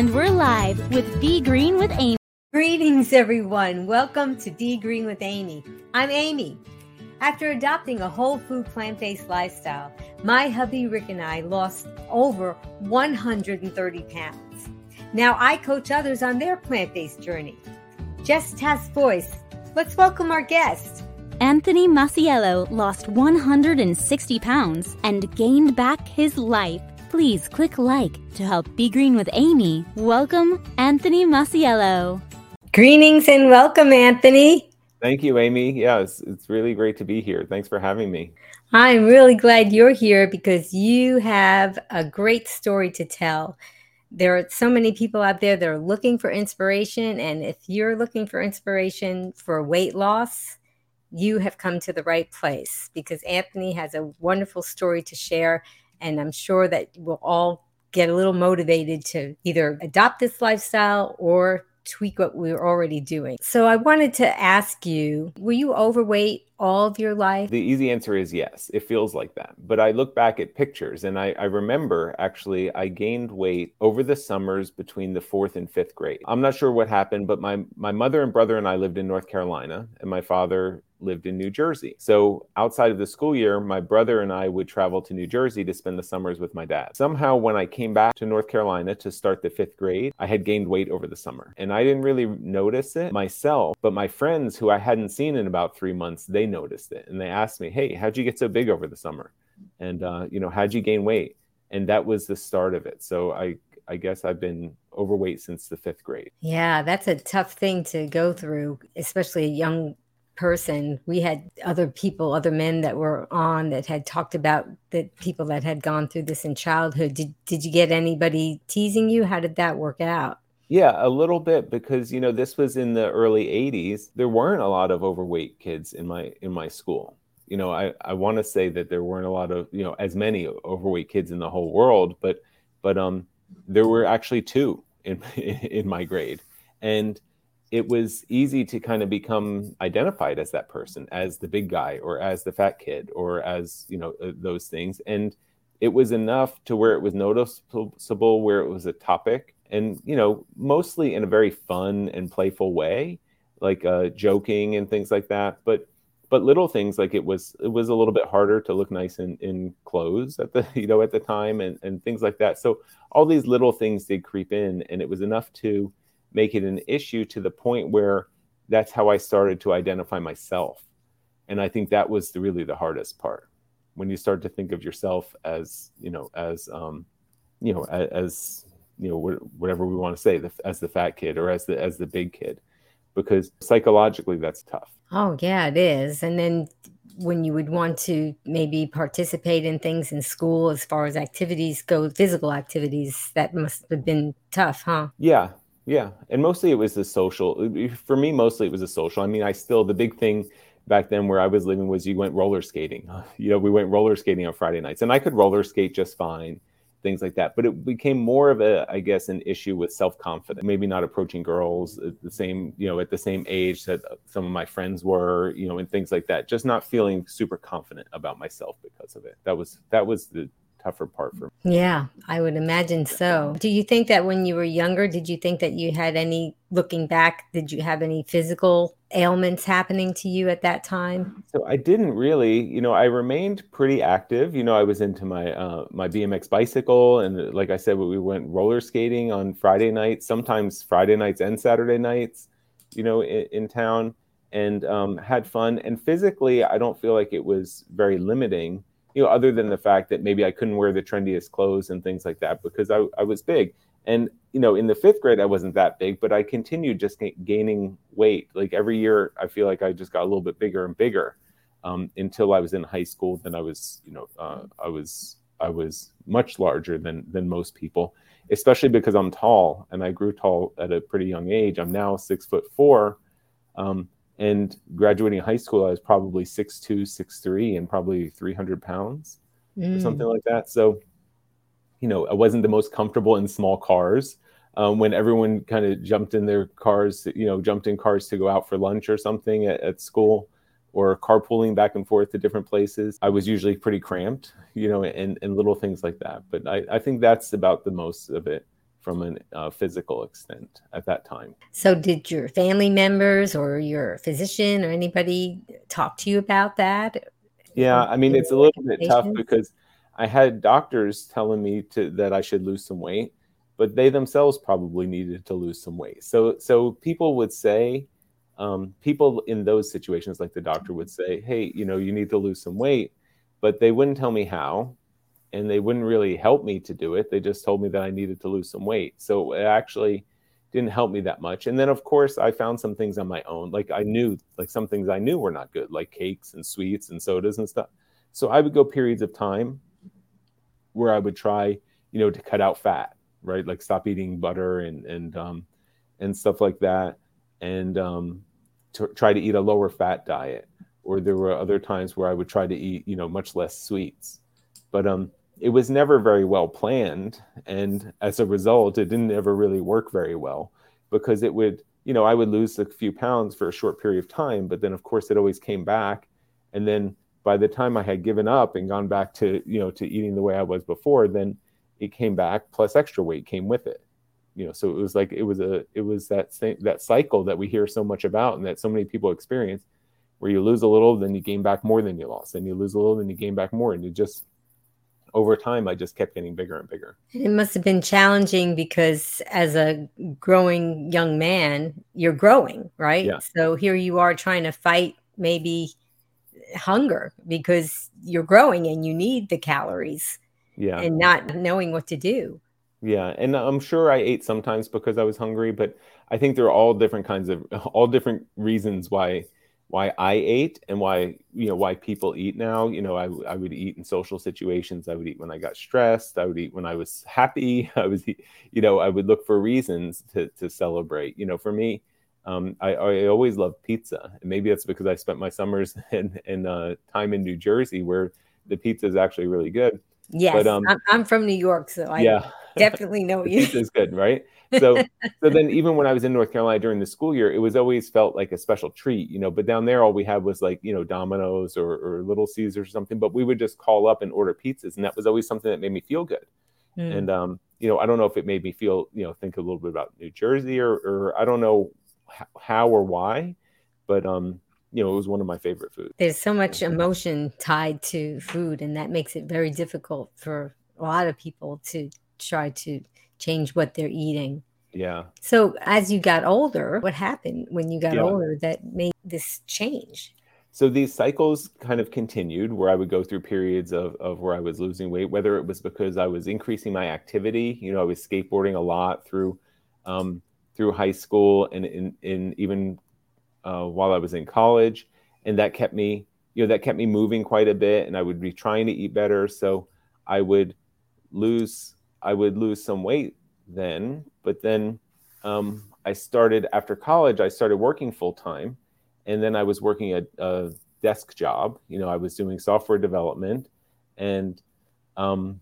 And we're live with Be Green with Amy. Greetings, everyone. Welcome to Be Green with Amy. I'm Amy. After adopting a whole food plant based lifestyle, my hubby Rick and I lost over 130 pounds. Now I coach others on their plant based journey. Just Task Voice. Let's welcome our guest. Anthony Masiello lost 160 pounds and gained back his life. Please click like to help Be Green with Amy. Welcome, Anthony Masiello. Greetings and welcome, Anthony. Thank you, Amy. Yeah, it's, it's really great to be here. Thanks for having me. I'm really glad you're here because you have a great story to tell. There are so many people out there that are looking for inspiration. And if you're looking for inspiration for weight loss, you have come to the right place because Anthony has a wonderful story to share. And I'm sure that we'll all get a little motivated to either adopt this lifestyle or tweak what we are already doing. So I wanted to ask you, were you overweight all of your life? The easy answer is yes. It feels like that. But I look back at pictures and I, I, remember actually I gained weight over the summers between the fourth and fifth grade. I'm not sure what happened, but my, my mother and brother and I lived in North Carolina and my father lived in New Jersey. So outside of the school year, my brother and I would travel to New Jersey to spend the summers with my dad. Somehow, when I came back to North Carolina to start the fifth grade, I had gained weight over the summer. And I didn't really notice it myself, but my friends who I hadn't seen in about three months, they noticed it. And they asked me, Hey, how'd you get so big over the summer? And, uh, you know, how'd you gain weight? And that was the start of it. So I, I guess I've been overweight since the fifth grade. Yeah, that's a tough thing to go through, especially a young person. We had other people, other men that were on that had talked about the people that had gone through this in childhood. Did did you get anybody teasing you? How did that work out? Yeah, a little bit because you know this was in the early 80s. There weren't a lot of overweight kids in my in my school. You know, I I want to say that there weren't a lot of, you know, as many overweight kids in the whole world, but but um there were actually two in in my grade. And it was easy to kind of become identified as that person as the big guy or as the fat kid or as you know uh, those things. And it was enough to where it was noticeable where it was a topic and you know mostly in a very fun and playful way like uh, joking and things like that. But but little things like it was it was a little bit harder to look nice in, in clothes at the you know at the time and, and things like that. So all these little things did creep in and it was enough to make it an issue to the point where that's how I started to identify myself. And I think that was the, really the hardest part when you start to think of yourself as, you know, as, um, you know, as, as you know, whatever we want to say, the, as the fat kid or as the, as the big kid, because psychologically that's tough. Oh yeah, it is. And then when you would want to maybe participate in things in school as far as activities go, physical activities, that must have been tough, huh? Yeah, yeah, and mostly it was the social. For me, mostly it was a social. I mean, I still the big thing back then where I was living was you went roller skating. You know, we went roller skating on Friday nights, and I could roller skate just fine, things like that. But it became more of a, I guess, an issue with self confidence. Maybe not approaching girls at the same, you know, at the same age that some of my friends were, you know, and things like that. Just not feeling super confident about myself because of it. That was that was the tougher part for me. Yeah, I would imagine so. Do you think that when you were younger, did you think that you had any, looking back, did you have any physical ailments happening to you at that time? So I didn't really, you know, I remained pretty active. You know, I was into my uh, my BMX bicycle, and like I said, we went roller skating on Friday nights, sometimes Friday nights and Saturday nights. You know, in, in town, and um, had fun. And physically, I don't feel like it was very limiting you know, other than the fact that maybe I couldn't wear the trendiest clothes and things like that because I, I was big. And, you know, in the fifth grade, I wasn't that big, but I continued just gaining weight. Like every year, I feel like I just got a little bit bigger and bigger um, until I was in high school. Then I was, you know, uh, I was, I was much larger than, than most people, especially because I'm tall and I grew tall at a pretty young age. I'm now six foot four. Um, and graduating high school, I was probably 6'2, 6'3, and probably 300 pounds mm. or something like that. So, you know, I wasn't the most comfortable in small cars. Um, when everyone kind of jumped in their cars, you know, jumped in cars to go out for lunch or something at, at school or carpooling back and forth to different places, I was usually pretty cramped, you know, and, and little things like that. But I, I think that's about the most of it from a uh, physical extent at that time. So, did your family members or your physician or anybody talk to you about that? Yeah, I mean, it's a little bit tough because I had doctors telling me to that I should lose some weight, but they themselves probably needed to lose some weight. So, so people would say, um, people in those situations, like the doctor would say, "Hey, you know, you need to lose some weight," but they wouldn't tell me how and they wouldn't really help me to do it. They just told me that I needed to lose some weight. So it actually didn't help me that much. And then of course I found some things on my own. Like I knew like some things I knew were not good, like cakes and sweets and sodas and stuff. So I would go periods of time where I would try, you know, to cut out fat, right? Like stop eating butter and and um and stuff like that. And um to try to eat a lower fat diet. Or there were other times where I would try to eat, you know, much less sweets. But um it was never very well planned. And as a result it didn't ever really work very well because it would you know i would lose a few pounds for a short period of time but then of course it always came back. And then by the time i had given up and gone back to you know to eating the way i was before then it came back plus extra weight came with it. You know so it was like it was a it was that same that cycle that we hear so much about and that so many people experience where you lose a little then you gain back more than you lost. And you lose a little then you gain back more. And you just over time, I just kept getting bigger and bigger. It must have been challenging because as a growing young man, you're growing, right? Yeah. So here you are trying to fight maybe hunger because you're growing and you need the calories. Yeah. And not knowing what to do. Yeah. And I'm sure I ate sometimes because I was hungry, but I think there are all different kinds of, all different reasons why why I ate and why you know why people eat now. You know, I I would eat in social situations. I would eat when I got stressed. I would eat when I was happy. I was, you know, I would look for reasons to to celebrate. You know, for me, um, I, I always loved pizza, and maybe that's because I spent my summers in in uh, time in New Jersey where the pizza is actually really good. Yes, but, um, I'm, I'm from New York, so I yeah. definitely know you. Pizza's good, right? so so then even when I was in North Carolina during the school year, it was always felt like a special treat, you know. But down there, all we had was like you know Domino's or, or Little Caesars or something. But we would just call up and order pizzas, and that was always something that made me feel good. Mm. And um, you know, I don't know if it made me feel you know think a little bit about New Jersey or or I don't know how or why, but um, you know, it was one of my favorite foods. There's so much emotion tied to food, and that makes it very difficult for a lot of people to try to change what they're eating. Yeah. So as you got older, what happened when you got yeah. older that made this change? So these cycles kind of continued where I would go through periods of, of where I was losing weight, whether it was because I was increasing my activity, you know, I was skateboarding a lot through um, through high school and in, in even uh, while I was in college. And that kept me, you know, that kept me moving quite a bit and I would be trying to eat better. So I would lose I would lose some weight then, but then um, I started after college. I started working full time, and then I was working a, a, desk job. You know, I was doing software development, and um,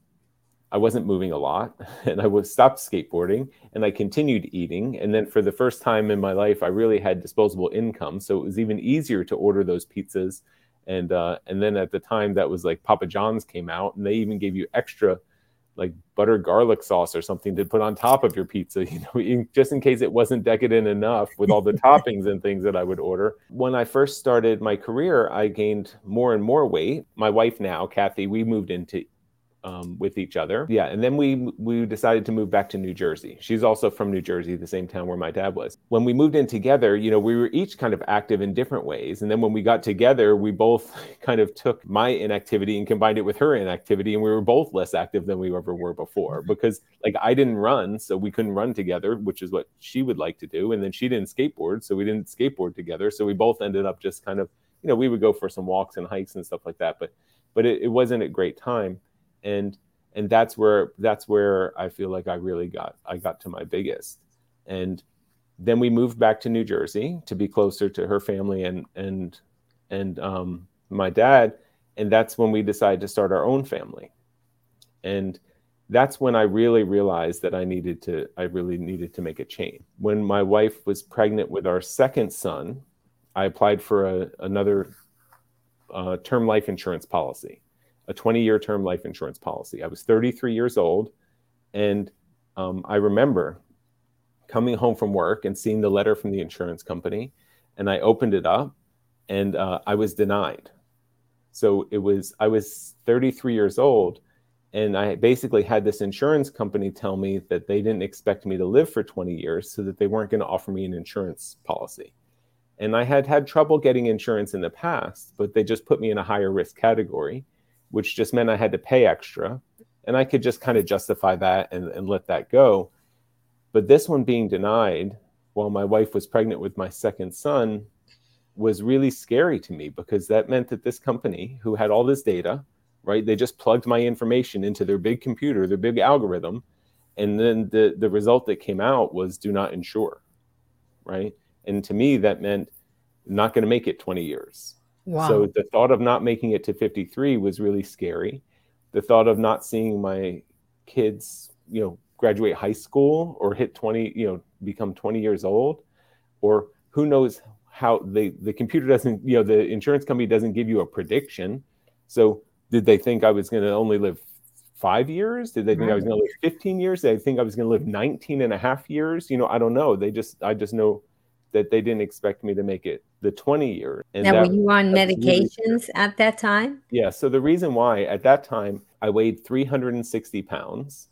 I wasn't moving a lot. And I was stopped skateboarding, and I continued eating. And then for the first time in my life, I really had disposable income, so it was even easier to order those pizzas. And uh, and then at the time, that was like Papa John's came out, and they even gave you extra like butter garlic sauce or something to put on top of your pizza, you know, in, just in case it wasn't decadent enough with all the toppings and things that I would order. When I first started my career, I gained more and more weight. My wife now, Kathy, we moved into um, with each other. Yeah, and then we we decided to move back to New Jersey. She's also from New Jersey, the same town where my dad was. When we moved in together, you know, we were each kind of active in different ways. And then when we got together, we both kind of took my inactivity and combined it with her inactivity, and we were both less active than we ever were before. Because like I didn't run, so we couldn't run together, which is what she would like to do, and then she didn't skateboard, so we didn't skateboard together. So we both ended up just kind of, you know, we would go for some walks and hikes and stuff like that, but but it, it wasn't a great time and and that's where that's where I feel like I really got I got to my biggest. And then we moved back to New Jersey to be closer to her family and and and um, my dad. And that's when we decided to start our own family. And that's when I really realized that I needed to I really needed to make a change. When my wife was pregnant with our second son, I applied for a, another uh, term life insurance policy a 20 year term life insurance policy. I was 33 years old and um, I remember coming home from work and seeing the letter from the insurance company, and I opened it up, and uh, I was denied. So it was I was 33 years old, and I basically had this insurance company tell me that they didn't expect me to live for 20 years, so that they weren't going to offer me an insurance policy. And I had had trouble getting insurance in the past, but they just put me in a higher risk category, which just meant I had to pay extra. And I could just kind of justify that and, and let that go. But this one being denied while my wife was pregnant with my second son was really scary to me because that meant that this company, who had all this data, right, they just plugged my information into their big computer, their big algorithm. And then the, the result that came out was do not insure, right? And to me, that meant not going to make it 20 years. Wow. So the thought of not making it to 53 was really scary. The thought of not seeing my kids, you know, graduate high school or hit 20, you know, become 20 years old, or who knows how the the computer doesn't, you know, the insurance company doesn't give you a prediction. So did they think I was going to only live five years? Did they think. I was going to live 15 years? Did they think I was going to live 19 and a half years? You know, I don't know. They just, I just know that they didn't expect me to make it the 20 years. And now, that, were you on medications at that time? Yeah. So the reason why at that time I weighed 360 pounds,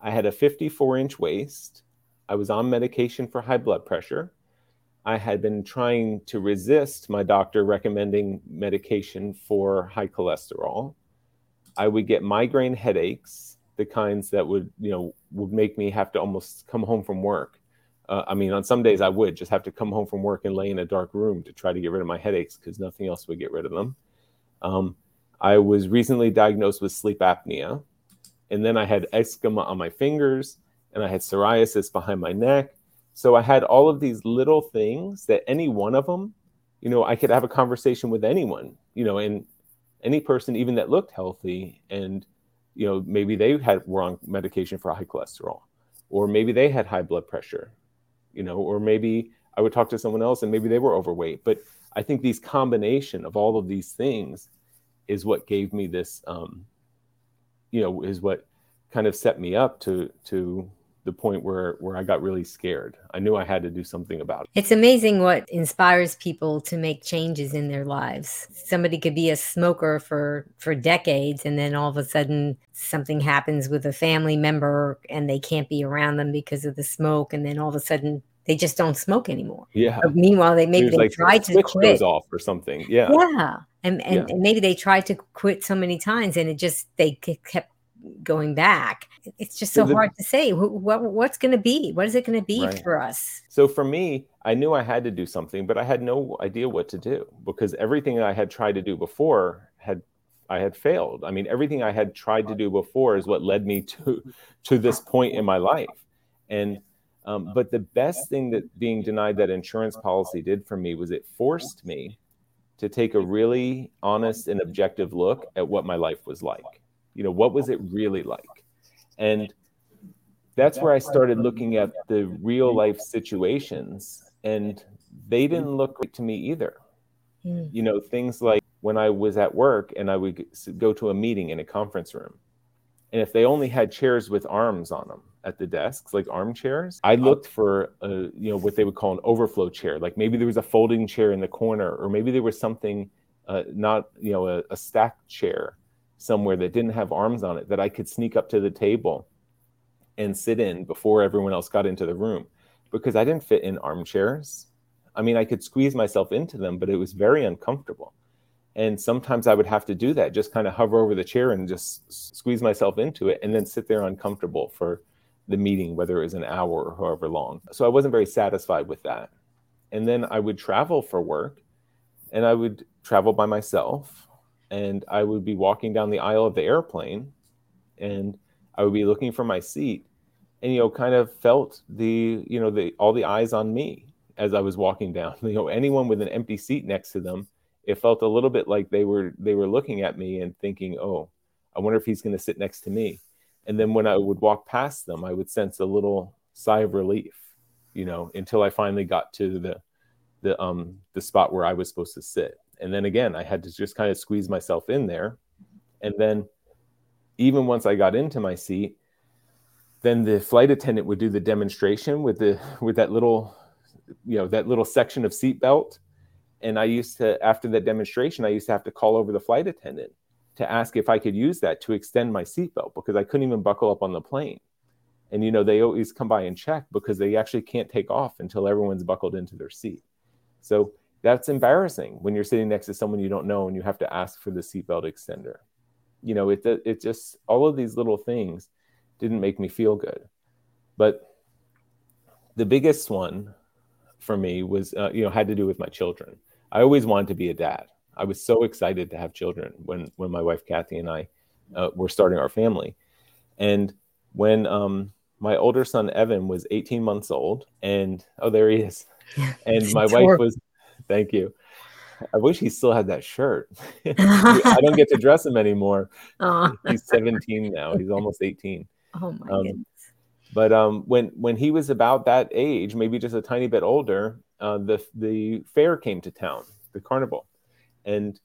I had a 54 inch waist, I was on medication for high blood pressure. I had been trying to resist my doctor recommending medication for high cholesterol. I would get migraine headaches, the kinds that would, you know, would make me have to almost come home from work uh, I mean, on some days I would just have to come home from work and lay in a dark room to try to get rid of my headaches because nothing else would get rid of them. Um, I was recently diagnosed with sleep apnea, and then I had eczema on my fingers, and I had psoriasis behind my neck. So I had all of these little things that any one of them, you know, I could have a conversation with anyone, you know, and any person even that looked healthy, and you know, maybe they had were on medication for high cholesterol, or maybe they had high blood pressure, you know, or maybe I would talk to someone else and maybe they were overweight. But I think these combination of all of these things is what gave me this, um, you know, is what kind of set me up to to the point where where I got really scared. I knew I had to do something about it. It's amazing what inspires people to make changes in their lives. Somebody could be a smoker for for decades and then all of a sudden something happens with a family member and they can't be around them because of the smoke and then all of a sudden they just don't smoke anymore. Yeah. But meanwhile, they maybe they like tried to quit. Goes off or something. Yeah. Yeah. And and, yeah. and maybe they tried to quit so many times and it just they kept going back. It's just so the, hard to say what, what's going to be. What is it going to be right. for us? So for me, I knew I had to do something, but I had no idea what to do because everything I had tried to do before had I had failed. I mean, everything I had tried to do before is what led me to to this point in my life. And um, but the best thing that being denied that insurance policy did for me was it forced me to take a really honest and objective look at what my life was like you know what was it really like? And that's where i started looking at the real life situations and they didn't look right to me either. Mm. you know things like when i was at work and i would go to a meeting in a conference room and if they only had chairs with arms on them at the desks like armchairs i looked for a, you know what they would call an overflow chair like maybe there was a folding chair in the corner or maybe there was something uh, not you know a, a stacked chair somewhere that didn't have arms on it that I could sneak up to the table and sit in before everyone else got into the room because I didn't fit in armchairs. I mean, I could squeeze myself into them, but it was very uncomfortable. And sometimes I would have to do that, just kind of hover over the chair and just squeeze myself into it and then sit there uncomfortable for the meeting, whether it was an hour or however long. So I wasn't very satisfied with that. And then I would travel for work and I would travel by myself and I would be walking down the aisle of the airplane and I would be looking for my seat and you know kind of felt the you know the all the eyes on me as I was walking down. You know anyone with an empty seat next to them it felt a little bit like they were they were looking at me and thinking oh I wonder if he's going to sit next to me. And then when I would walk past them I would sense a little sigh of relief you know until I finally got to the the um the spot where I was supposed to sit and then again i had to just kind of squeeze myself in there. And then even once i got into my seat then the flight attendant would do the demonstration with the with that little you know that little section of seatbelt and i used to after that demonstration i used to have to call over the flight attendant to ask if i could use that to extend my seatbelt because i couldn't even buckle up on the plane. And you know they always come by and check because they actually can't take off until everyone's buckled into their seat. So that's embarrassing when you're sitting next to someone you don't know and you have to ask for the seatbelt extender. You know it it just all of these little things didn't make me feel good. But the biggest one for me was uh, you know had to do with my children. I always wanted to be a dad. I was so excited to have children when when my wife kathy and i uh, were starting our family. And when um, my older son evan was 18 months old and oh there he is. And my wife was thank you I wish he still had that shirt. I don't get to dress him anymore. Oh. He's 17 now. He's almost 18. Oh my um, goodness. But um, when when he was about that age, maybe just a tiny bit older, uh, the the fair came to town, the carnival, and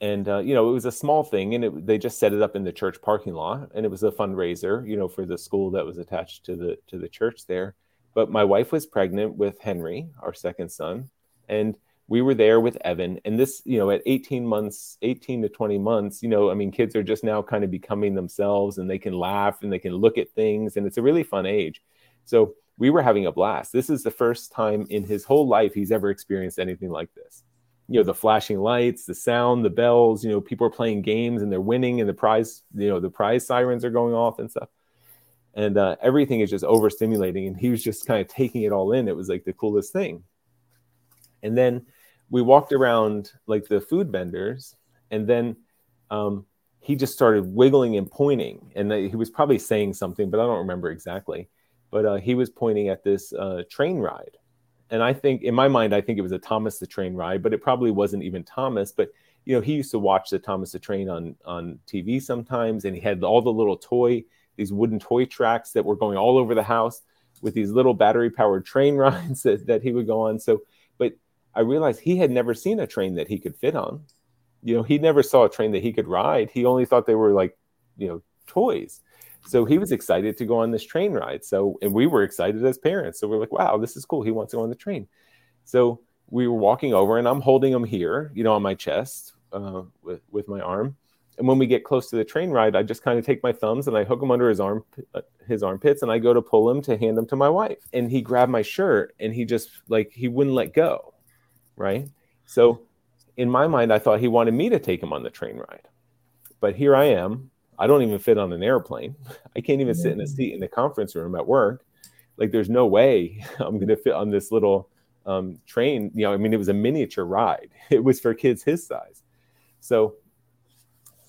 and uh, you know it was a small thing, and it, they just set it up in the church parking lot, and it was a fundraiser, you know, for the school that was attached to the to the church there. But my wife was pregnant with Henry, our second son, and we were there with Evan. And this, you know, at 18 months, 18 to 20 months, you know, I mean, kids are just now kind of becoming themselves and they can laugh and they can look at things. And it's a really fun age. So we were having a blast. This is the first time in his whole life he's ever experienced anything like this. You know, the flashing lights, the sound, the bells, you know, people are playing games and they're winning and the prize, you know, the prize sirens are going off and stuff. And uh, everything is just overstimulating. And he was just kind of taking it all in. It was like the coolest thing. And then we walked around like the food vendors, and then um, he just started wiggling and pointing, and he was probably saying something, but I don't remember exactly. But uh, he was pointing at this uh, train ride, and I think in my mind, I think it was a Thomas the Train ride, but it probably wasn't even Thomas. But you know, he used to watch the Thomas the Train on on TV sometimes, and he had all the little toy, these wooden toy tracks that were going all over the house with these little battery powered train rides that, that he would go on. So I realized he had never seen a train that he could fit on. You know, he never saw a train that he could ride. He only thought they were like, you know, toys. So he was excited to go on this train ride. So, and we were excited as parents. So we're like, wow, this is cool. He wants to go on the train. So we were walking over and I'm holding him here, you know, on my chest uh, with, with my arm. And when we get close to the train ride, I just kind of take my thumbs and I hook him under his arm, uh, his armpits, and I go to pull him to hand him to my wife. And he grabbed my shirt and he just like he wouldn't let go right? So in my mind, I thought he wanted me to take him on the train ride. But here I am. I don't even fit on an airplane. I can't even sit in a seat in the conference room at work. Like, there's no way I'm going to fit on this little um, train. You know, I mean, it was a miniature ride. It was for kids his size. So,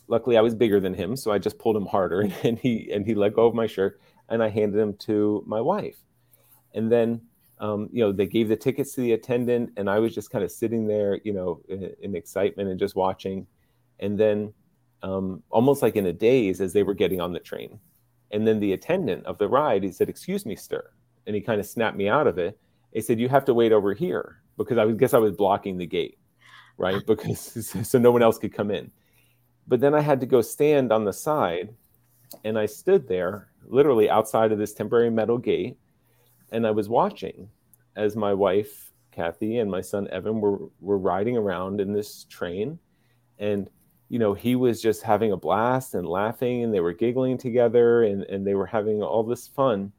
luckily, I was bigger than him, so I just pulled him harder, and he and he let go of my shirt, and I handed him to my wife. And then um, you know, they gave the tickets to the attendant, and I was just kind of sitting there, you know, in, in excitement and just watching. And then, um, almost like in a daze, as they were getting on the train, and then the attendant of the ride, he said, "Excuse me, sir," and he kind of snapped me out of it. He said, "You have to wait over here," because I would guess I was blocking the gate, right? Because so no one else could come in. But then I had to go stand on the side, and I stood there, literally outside of this temporary metal gate and I was watching as my wife Kathy and my son Evan were were riding around in this train, and you know he was just having a blast and laughing, and they were giggling together, and and they were having all this fun,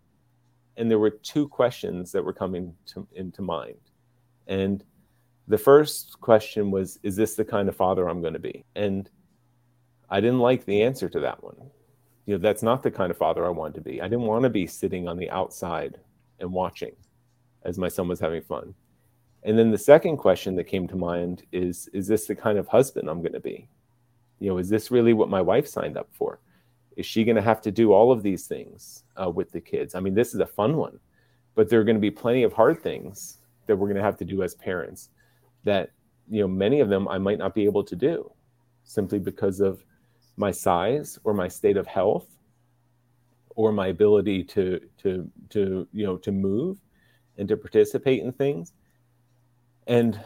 and there were two questions that were coming to, into mind, and the first question was, "Is this the kind of father I'm going to be?" and I didn't like the answer to that one. You know, that's not the kind of father I wanted to be. I didn't want to be sitting on the outside and watching as my son was having fun. And then the second question that came to mind is Is this the kind of husband I'm going to be? You know, is this really what my wife signed up for? Is she going to have to do all of these things uh, with the kids? I mean, this is a fun one, but there are going to be plenty of hard things that we're going to have to do as parents that, you know, many of them I might not be able to do simply because of my size or my state of health or my ability to to to you know to move and to participate in things. And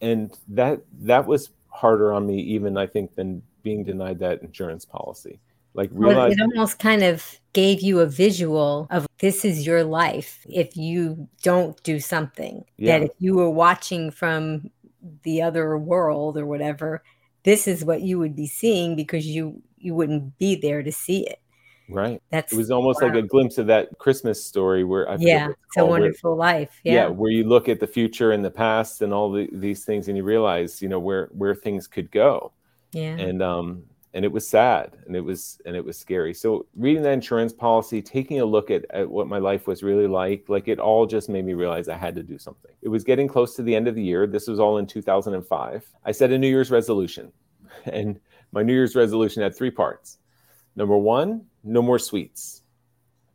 and that that was harder on me even i think than being denied that insurance policy. Like realize well, it almost kind of gave you a visual of this is your life if you don't do something. Yeah. that if you were watching from the other world or whatever this is what you would be seeing because you you wouldn't be there to see it right. That's it was almost wow. like a glimpse of that christmas story where I yeah it's a wonderful where, life yeah. yeah. where you look at the future and the past and all the, these things and you realize you know where where things could go. Yeah. And um and it was sad and it was and it was scary. So reading that insurance policy taking a look at, at what my life was really like like it all just made me realize i had to do something. It was getting close to the end of the year. This was all in 2005 i set a new year's resolution and my new year's resolution had three parts number one no more sweets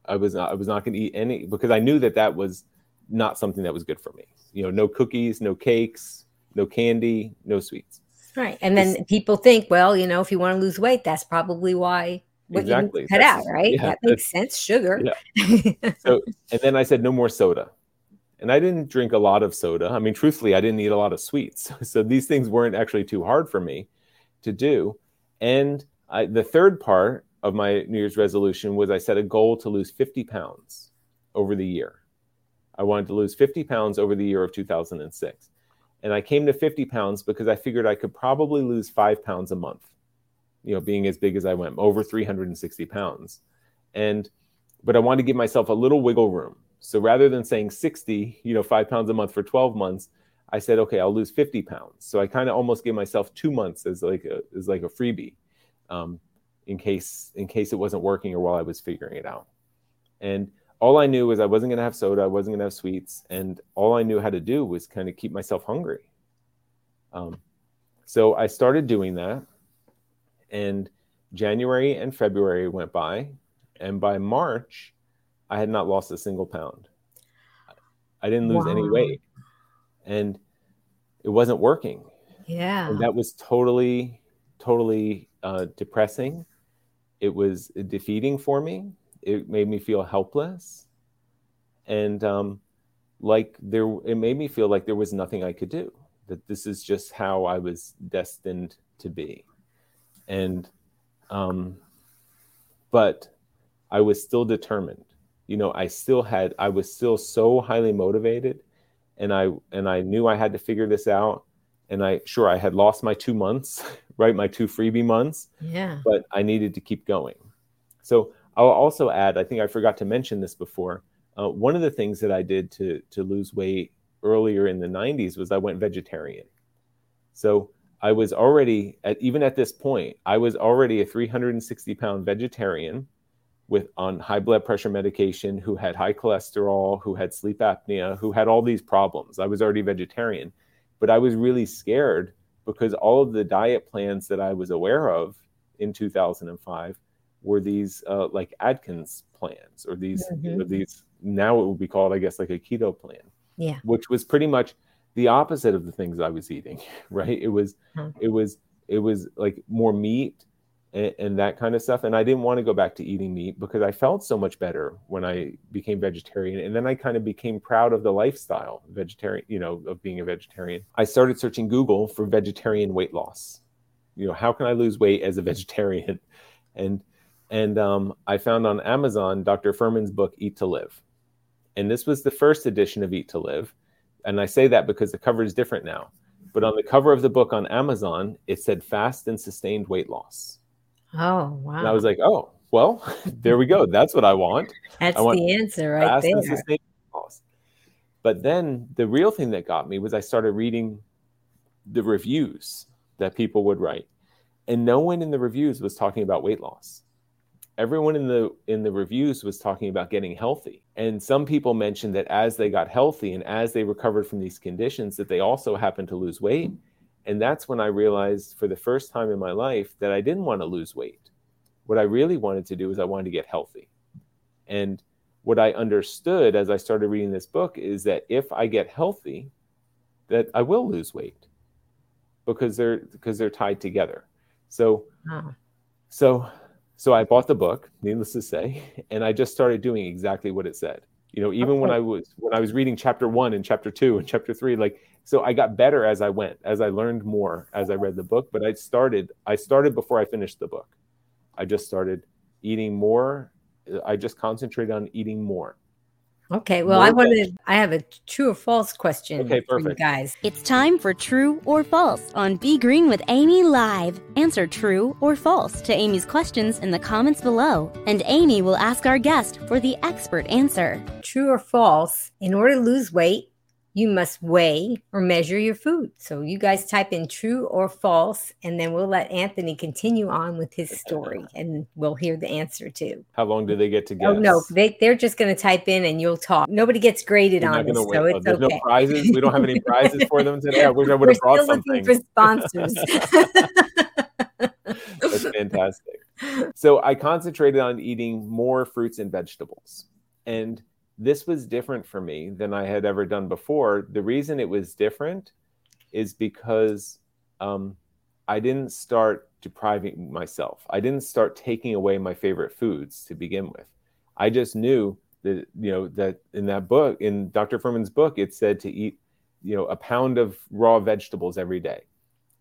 i was not, i was not going to eat any because i knew that that was not something that was good for me you know no cookies no cakes no candy no sweets Right. And then it's, people think, well, you know, if you want to lose weight, that's probably why what exactly. you cut that's, out, right? Yeah, that makes sense. Sugar. Yeah. so, and then I said, no more soda. And I didn't drink a lot of soda. I mean, truthfully, I didn't eat a lot of sweets. So these things weren't actually too hard for me to do. And I, the third part of my New Year's resolution was I set a goal to lose 50 pounds over the year. I wanted to lose 50 pounds over the year of 2006. And I came to 50 pounds because I figured I could probably lose five pounds a month, you know, being as big as I went, over 360 pounds. And, but I wanted to give myself a little wiggle room. So rather than saying 60, you know, five pounds a month for 12 months, I said, okay, I'll lose 50 pounds. So I kind of almost gave myself two months as like a, as like a freebie, um, in case, in case it wasn't working or while I was figuring it out. And all I knew was I wasn't going to have soda, I wasn't going to have sweets, and all I knew how to do was kind of keep myself hungry. Um, so I started doing that, and January and February went by, and by March, I had not lost a single pound. I didn't lose wow. any weight, and it wasn't working. Yeah, and that was totally, totally uh, depressing. It was defeating for me. It made me feel helpless. And um, like there it made me feel like there was nothing i could do that this is just how i was destined to be. And um, but i was still determined. You know i still had i was still so highly motivated and i and i knew i had to figure this out. And i sure i had lost my two months right my two freebie months yeah but i needed to keep going so I'll also add, I think I forgot to mention this before. Uh, one of the things that I did to to lose weight earlier in the 90s was I went vegetarian. So I was already at even at this point, I was already a 360 pound vegetarian with on high blood pressure medication, who had high cholesterol, who had sleep apnea, who had all these problems. I was already vegetarian, but I was really scared because all of the diet plans that I was aware of in 2005 were these uh, like Atkins plans or these mm-hmm. you know, these now it would be called I guess like a keto plan. Yeah. Which was pretty much the opposite of the things I was eating, right? It was mm-hmm. it was it was like more meat and, and, that kind of stuff and I didn't want to go back to eating meat because I felt so much better when I became vegetarian and then I kind of became proud of the lifestyle vegetarian, you know, of being a vegetarian. I started searching Google for vegetarian weight loss. You know, how can I lose weight as a vegetarian? And and um, I found on Amazon Dr. Fuhrman's book, Eat to Live. And this was the first edition of Eat to Live. And I say that because the cover is different now. But on the cover of the book on Amazon, it said fast and sustained weight loss. Oh, wow. And I was like, oh, well, there we go. That's what I want. That's I want the answer right there. But then the real thing that got me was I started reading the reviews that people would write. And no one in the reviews was talking about weight loss everyone in the in the reviews was talking about getting healthy and some people mentioned that as they got healthy and as they recovered from these conditions that they also happened to lose weight and that's when i realized for the first time in my life that i didn't want to lose weight what i really wanted to do is i wanted to get healthy and what i understood as i started reading this book is that if i get healthy that i will lose weight because they're because they're tied together so oh. so so I bought the book, needless to say, and I just started doing exactly what it said. You know, even okay. when I was when I was reading chapter one and chapter two and chapter three, like so I got better as I went, as I learned more as I read the book. But I started I started before I finished the book. I just started eating more. I just concentrated on eating more. Okay, well, I wanted I have a true or false question okay, for you guys. It's time for true or false on Be Green with Amy live. Answer true or false to Amy's questions in the comments below, and Amy will ask our guest for the expert answer. True or false? In order to lose weight, you must weigh or measure your food. So you guys type in true or false, and then we'll let Anthony continue on with his story and we'll hear the answer too. How long do they get to guess? Oh, no, they, they're just going to type in and you'll talk. Nobody gets graded on this, so oh, it's There's okay. no prizes. We don't have any prizes for them today. I wish I would have brought still something. looking for sponsors. That's fantastic. So I concentrated on eating more fruits and vegetables. And this was different for me than I had ever done before. The reason it was different is because um, I didn't start depriving myself. I didn't start taking away my favorite foods to begin with. I just knew that you know that in that book, in Dr. Fuhrman's book, it said to eat you know a pound of raw vegetables every day,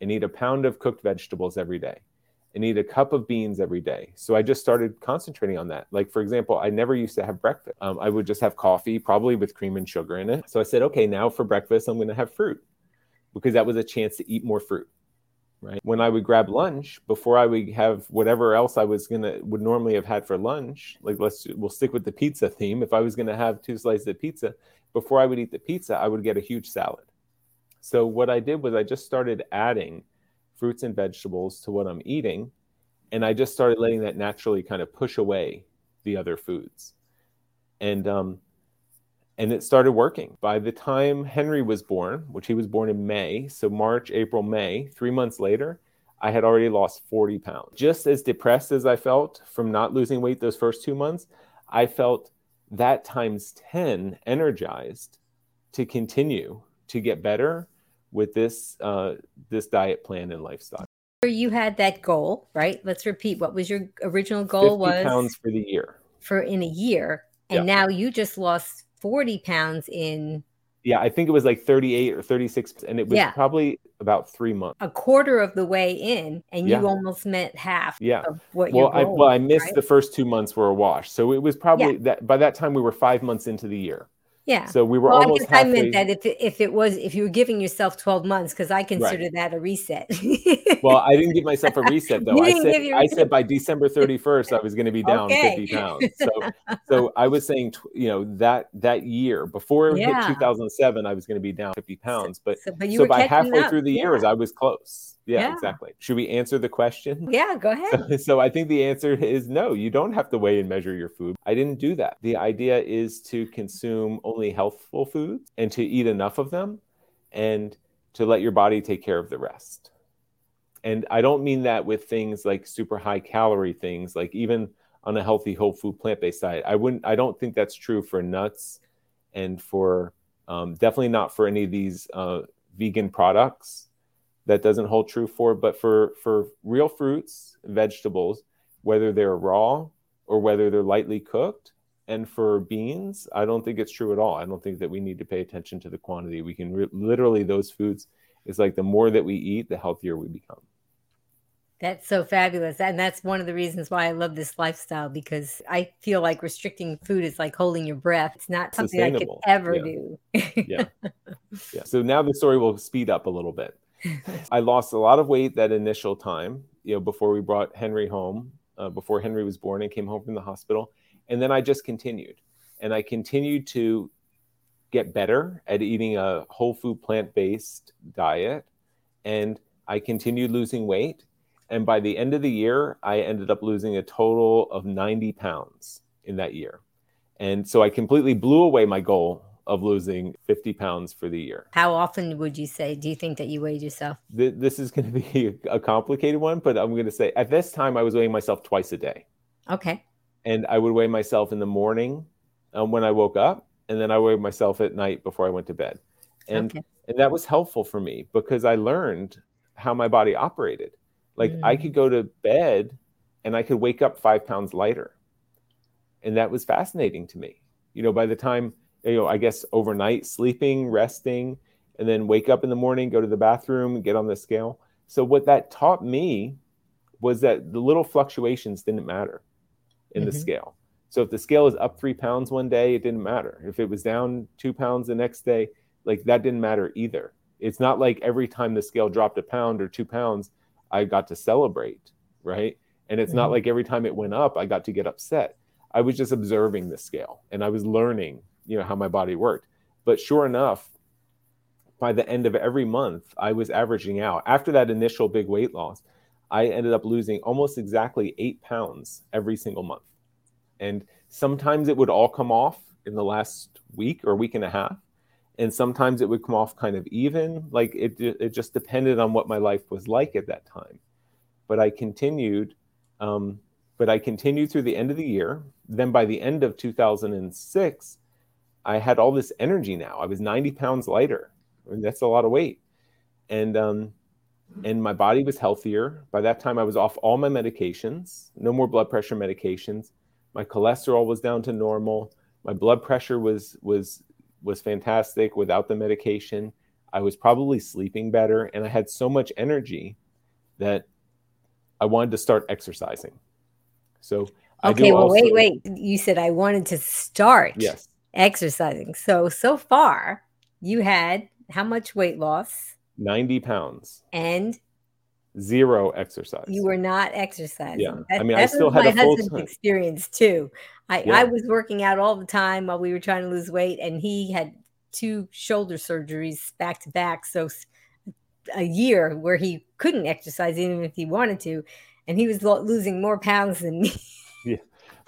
and eat a pound of cooked vegetables every day and eat a cup of beans every day. So I just started concentrating on that. Like, for example, I never used to have breakfast. Um, I would just have coffee, probably with cream and sugar in it. So I said, okay, now for breakfast, I'm going to have fruit because that was a chance to eat more fruit. Right. When I would grab lunch, before I would have whatever else I was gonna would normally have had for lunch, like let's we'll stick with the pizza theme. If I was gonna have two slices of pizza, before I would eat the pizza, I would get a huge salad. So what I did was I just started adding fruits and vegetables to what I'm eating. And I just started letting that naturally kind of push away the other foods. And um, and it started working. By the time Henry was born, which he was born in May, so March, April, May, three months later, I had already lost 40 pounds. Just as depressed as I felt from not losing weight those first two months, I felt that times 10 energized to continue to get better with this uh, this diet plan and lifestyle. You had that goal, right? Let's repeat. What was your original goal? 50 was pounds for the year. for in a year, and Yeah. now you just lost forty pounds in Yeah, I think it was like 38 or 36, and it was Yeah. probably about three months. a quarter of the way in, and Yeah. you almost met half Yeah. of what Well, I well, I missed right? the first two months were a wash, so it was probably that by that time we were five months into the year. Yeah. So we were well, I almost I halfway. meant that if it, if it was if you were giving yourself twelve months, because I consider that a reset. Well, I didn't give myself a reset though. I said your- I said by December 31st I was going to be down Okay. 50 pounds. So so I was saying you know that that year before Yeah. 2007 I was going to be down 50 pounds, but so, but you so by halfway up. through the yeah. years I was close. Yeah, Yeah. exactly. Should we answer the question? Yeah, go ahead. So, so I think the answer is no. You don't have to weigh and measure your food. I didn't do that. The idea is to consume only healthful foods and to eat enough of them and to let your body take care of the rest. And I don't mean that with things like super high calorie things, like even on a healthy whole food plant based diet. I wouldn't. I don't think that's true for nuts and for um, definitely not for any of these uh, vegan products. That doesn't hold true for, but for for real fruits, vegetables, whether they're raw or whether they're lightly cooked, and for beans, I don't think it's true at all. I don't think that we need to pay attention to the quantity. We can re- literally those foods. It's like the more that we eat, the healthier we become. That's so fabulous. And that's one of the reasons why I love this lifestyle because I feel like restricting food is like holding your breath. It's not something I could ever Yeah. do. Yeah. Yeah. So now the story will speed up a little bit. I lost a lot of weight that initial time, you know, before we brought Henry home, uh, before Henry was born and came home from the hospital. And then I just continued. And I continued to get better at eating a whole food plant based diet. And I continued losing weight. And by the end of the year, I ended up losing a total of 90 pounds in that year. And so I completely blew away my goal of losing 50 pounds for the year. How often would you say, do you think that you weighed yourself? Th- This is going to be a complicated one, but I'm going to say at this time I was weighing myself twice a day. Okay. And I would weigh myself in the morning um, when I woke up, and then I weighed myself at night before I went to bed. And, okay. and that was helpful for me because I learned how my body operated. Like I Mm. could go to bed and I could wake up five pounds lighter. And that was fascinating to me. You know, by the time, you know, I guess overnight sleeping, resting, and then wake up in the morning, go to the bathroom, get on the scale. So what that taught me was that the little fluctuations didn't matter in mm-hmm. the scale. So if the scale is up three pounds one day, it didn't matter. If it was down two pounds the next day, like that didn't matter either. It's not like every time the scale dropped a pound or two pounds, I got to celebrate, right? And it's mm-hmm. not like every time it went up, I got to get upset. I was just observing the scale and I was learning, you know, how my body worked. But sure enough, by the end of every month, I was averaging out. After that initial big weight loss, I ended up losing almost exactly eight pounds every single month. And sometimes it would all come off in the last week or week and a half. And sometimes it would come off kind of even. Like it, it just depended on what my life was like at that time. But I continued, um, but I continued through the end of the year. Then by the end of 2006, I had all this energy now. I was 90 pounds lighter. I mean, that's a lot of weight. And um, and my body was healthier. By that time, I was off all my medications, no more blood pressure medications. My cholesterol was down to normal. My blood pressure was was was fantastic without the medication. I was probably sleeping better, and I had so much energy that I wanted to start exercising. So okay, well, also, wait, wait. You said I wanted to start yes exercising. So so far, you had how much weight loss? 90 pounds. And zero exercise. You were not exercising. Yeah. That, I mean, I still had my a full husband's experience too. I, yeah. I was working out all the time while we were trying to lose weight, and he had two shoulder surgeries back to back. So a year where he couldn't exercise even if he wanted to, and he was losing more pounds than me.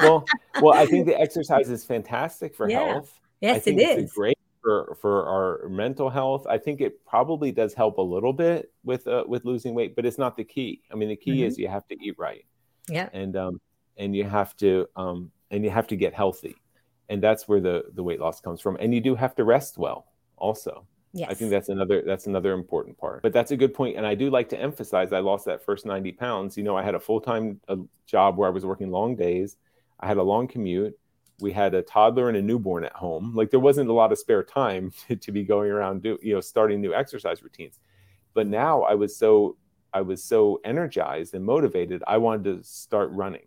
Well, well, I think the exercise is fantastic for yeah. health. Yes, it is. great for for our mental health. I think it probably does help a little bit with uh, with losing weight, but it's not the key. I mean, the key mm-hmm. is you have to eat right. Yeah. And um and you have to um and you have to get healthy. And that's where the the weight loss comes from. And you do have to rest well also. Yes. I think that's another that's another important part. But that's a good point, and I do like to emphasize. I lost that first ninety pounds. You know, I had a full time uh, job where I was working long days. I had a long commute. We had a toddler and a newborn at home. Like there wasn't a lot of spare time to, to be going around do you know starting new exercise routines. But now i was so i was so energized and motivated i wanted to start running.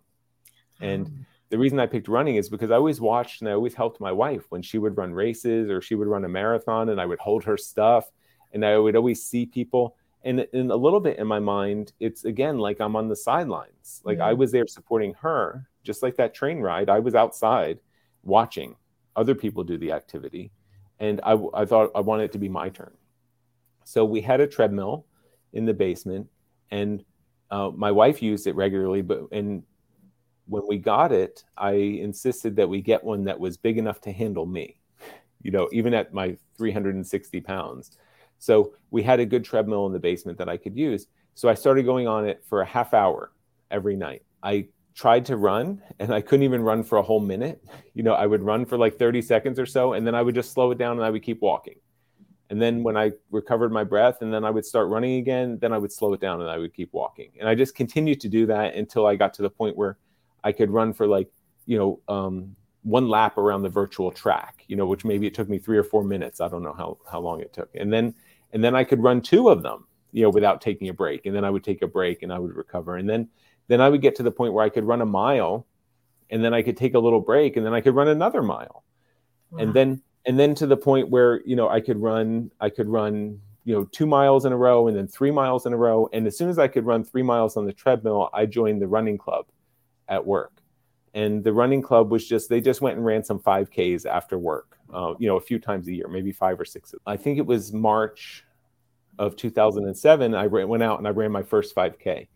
And um. the reason i picked running is because i always watched and i always helped my wife when she would run races or she would run a marathon and i would hold her stuff and i would always see people. And in a little bit in my mind it's again like i'm on the sidelines. Like i was there supporting her just like that train ride i was outside watching other people do the activity and i, I thought i wanted it to be my turn so we had a treadmill in the basement and uh, my wife used it regularly but and when we got it i insisted that we get one that was big enough to handle me you know even at my 360 pounds so we had a good treadmill in the basement that I could use. So I started going on it for a half hour every night. I tried to run and I couldn't even run for a whole minute. You know, I would run for like 30 seconds or so and then I would just slow it down and I would keep walking. And then when I recovered my breath and then I would start running again, then I would slow it down and I would keep walking. And I just continued to do that until I got to the point where I could run for like, you know, um, one lap around the virtual track, you know, which maybe it took me three or four minutes. I don't know how, how long it took. And then and then I could run two of them, you know, without taking a break. And then I would take a break and I would recover. And then then I would get to the point where I could run a mile and then I could take a little break and then I could run another mile. Wow. And then and then to the point where, you know, I could run I could run, you know, 2 miles in a row and then 3 miles in a row and as soon as I could run 3 miles on the treadmill, I joined the running club at work. And the running club was just they just went and ran some 5Ks after work uh, you know, a few times a year, maybe five or six. I think it was March of 2007. I went out and I ran my first 5K,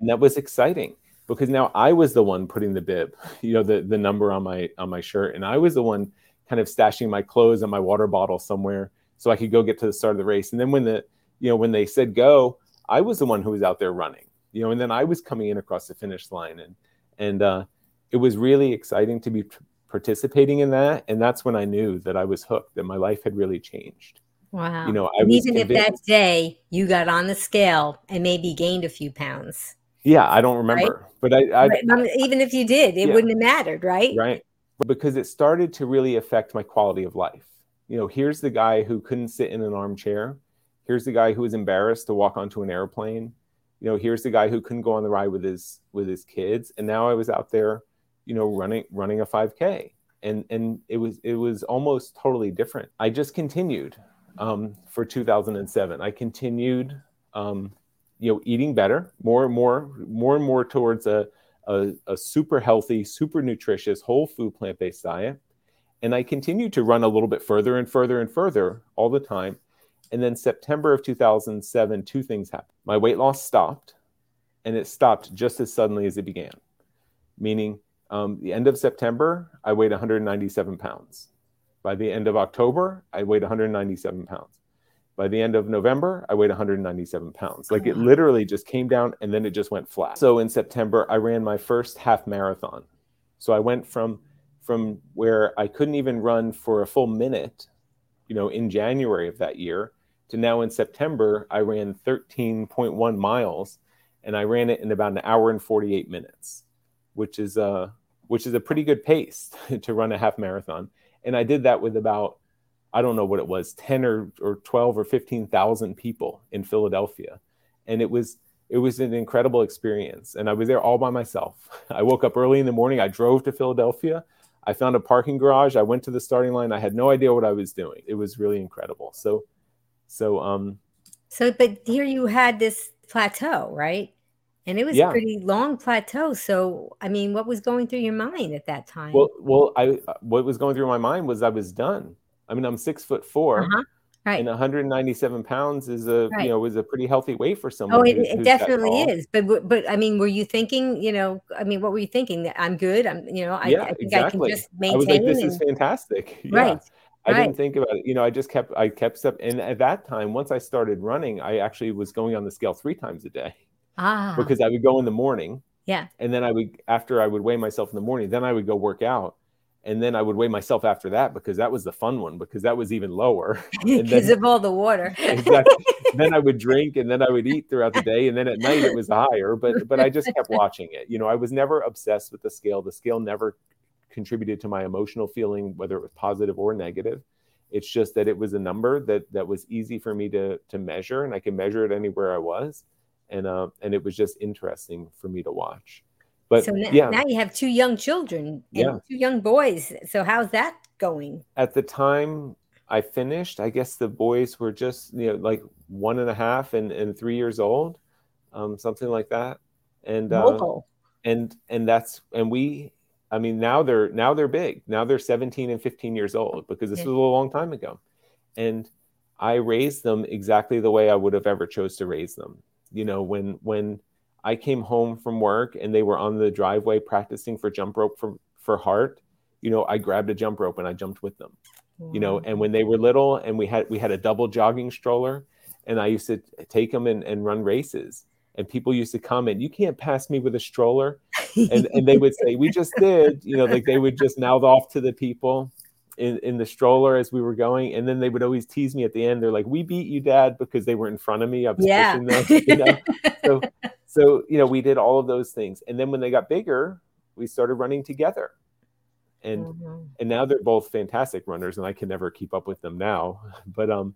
and that was exciting because now I was the one putting the bib, you know, the the number on my on my shirt, and I was the one kind of stashing my clothes and my water bottle somewhere so I could go get to the start of the race. And then when the you know when they said go, I was the one who was out there running, you know, and then I was coming in across the finish line, and and uh, it was really exciting to be participating in that. And that's when i knew that i was hooked that my life had really changed. Wow. You know I even if that day you got on the scale and maybe gained a few pounds yeah i don't remember right? but I, I even if you did it yeah. wouldn't have mattered right right because it started to really affect my quality of life you know here's the guy who couldn't sit in an armchair here's the guy who was embarrassed to walk onto an airplane you know, here's the guy who couldn't go on the ride with his with his kids, and now I was out there, you know, running running a 5K, and and it was it was almost totally different. I just continued um, for 2007. I continued, um, you know, eating better, more and more, more and more towards a a, a super healthy, super nutritious, whole food plant based diet, and I continued to run a little bit further and further and further all the time. And then September of 2007, two things happened. My weight loss stopped, and it stopped just as suddenly as it began, meaning um, the end of September, I weighed 197 pounds. By the end of October, I weighed 197 pounds. By the end of November, I weighed 197 pounds. Like it literally just came down and then it just went flat. So in September, I ran my first half marathon. So I went from from where I couldn't even run for a full minute, you know, in January of that year to now in September, I ran 13.1 miles and I ran it in about an hour and 48 minutes, which is a which is a pretty good pace to run a half marathon. And I did that with about, I don't know what it was, 10 or, or 12 or 15,000 people in Philadelphia. And it was, it was an incredible experience. And I was there all by myself. I woke up early in the morning. I drove to Philadelphia. I found a parking garage. I went to the starting line. I had no idea what I was doing. It was really incredible. So, so, um, so, but here you had this plateau, right? And it was yeah. a pretty long plateau. So, I mean, what was going through your mind at that time? Well, well, I what was going through my mind was I was done. I mean, I'm six foot 4 uh-huh. right. and 197 pounds is a right. you know is a pretty healthy weight for someone. Oh, it, it definitely is. But but I mean, were you thinking? You know, I mean, what were you thinking? That I'm good. I'm you know, I, yeah, I think exactly. I can just maintain. I was like, this and, is fantastic. Yeah. Right. I right. didn't think about it. You know, I just kept I kept step and at that time, once I started running, I actually was going on the scale three times a day. Ah. Because I would go in the morning. Yeah. And then I would, after I would weigh myself in the morning, then I would go work out. And then I would weigh myself after that because that was the fun one because that was even lower. Because of all the water. exactly. then I would drink and then I would eat throughout the day. And then at night it was higher. But but I just kept watching it. You know, I was never obsessed with the scale. The scale never contributed to my emotional feeling, whether it was positive or negative. It's just that it was a number that that was easy for me to to measure and I could measure it anywhere I was and uh, and it was just interesting for me to watch. But so now, yeah, now you have two young children and yeah. two young boys. So how's that going? At the time I finished, I guess the boys were just you know like one and a half and, and three years old, um, something like that. And uh, and and that's and we I mean now they're now they're big. Now they're 17 and 15 years old because this yeah. was a long time ago. And I raised them exactly the way I would have ever chose to raise them you know when when i came home from work and they were on the driveway practicing for jump rope for for heart you know i grabbed a jump rope and i jumped with them you know and when they were little and we had we had a double jogging stroller and i used to take them and, and run races and people used to comment you can't pass me with a stroller and, and they would say we just did you know like they would just mouth off to the people in, in the stroller as we were going. And then they would always tease me at the end. They're like, we beat you, dad, because they were in front of me. I was yeah. pushing them. You know? so, so, you know, we did all of those things. And then when they got bigger, we started running together. And, mm-hmm. and now they're both fantastic runners and I can never keep up with them now. But, um,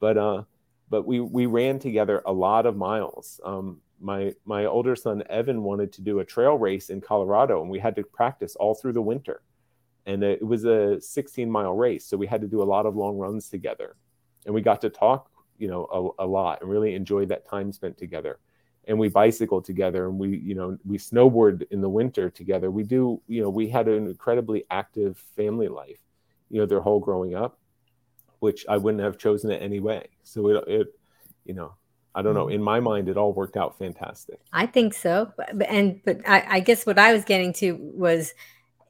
but, uh, but we, we ran together a lot of miles. Um, my, my older son, Evan wanted to do a trail race in Colorado and we had to practice all through the winter and it was a 16 mile race so we had to do a lot of long runs together and we got to talk you know a, a, lot and really enjoyed that time spent together and we bicycle together and we you know we snowboard in the winter together we do you know we had an incredibly active family life you know their whole growing up which i wouldn't have chosen it anyway so it, it you know I don't know. Mm-hmm. In my mind, it all worked out fantastic. I think so, and but I, I guess what I was getting to was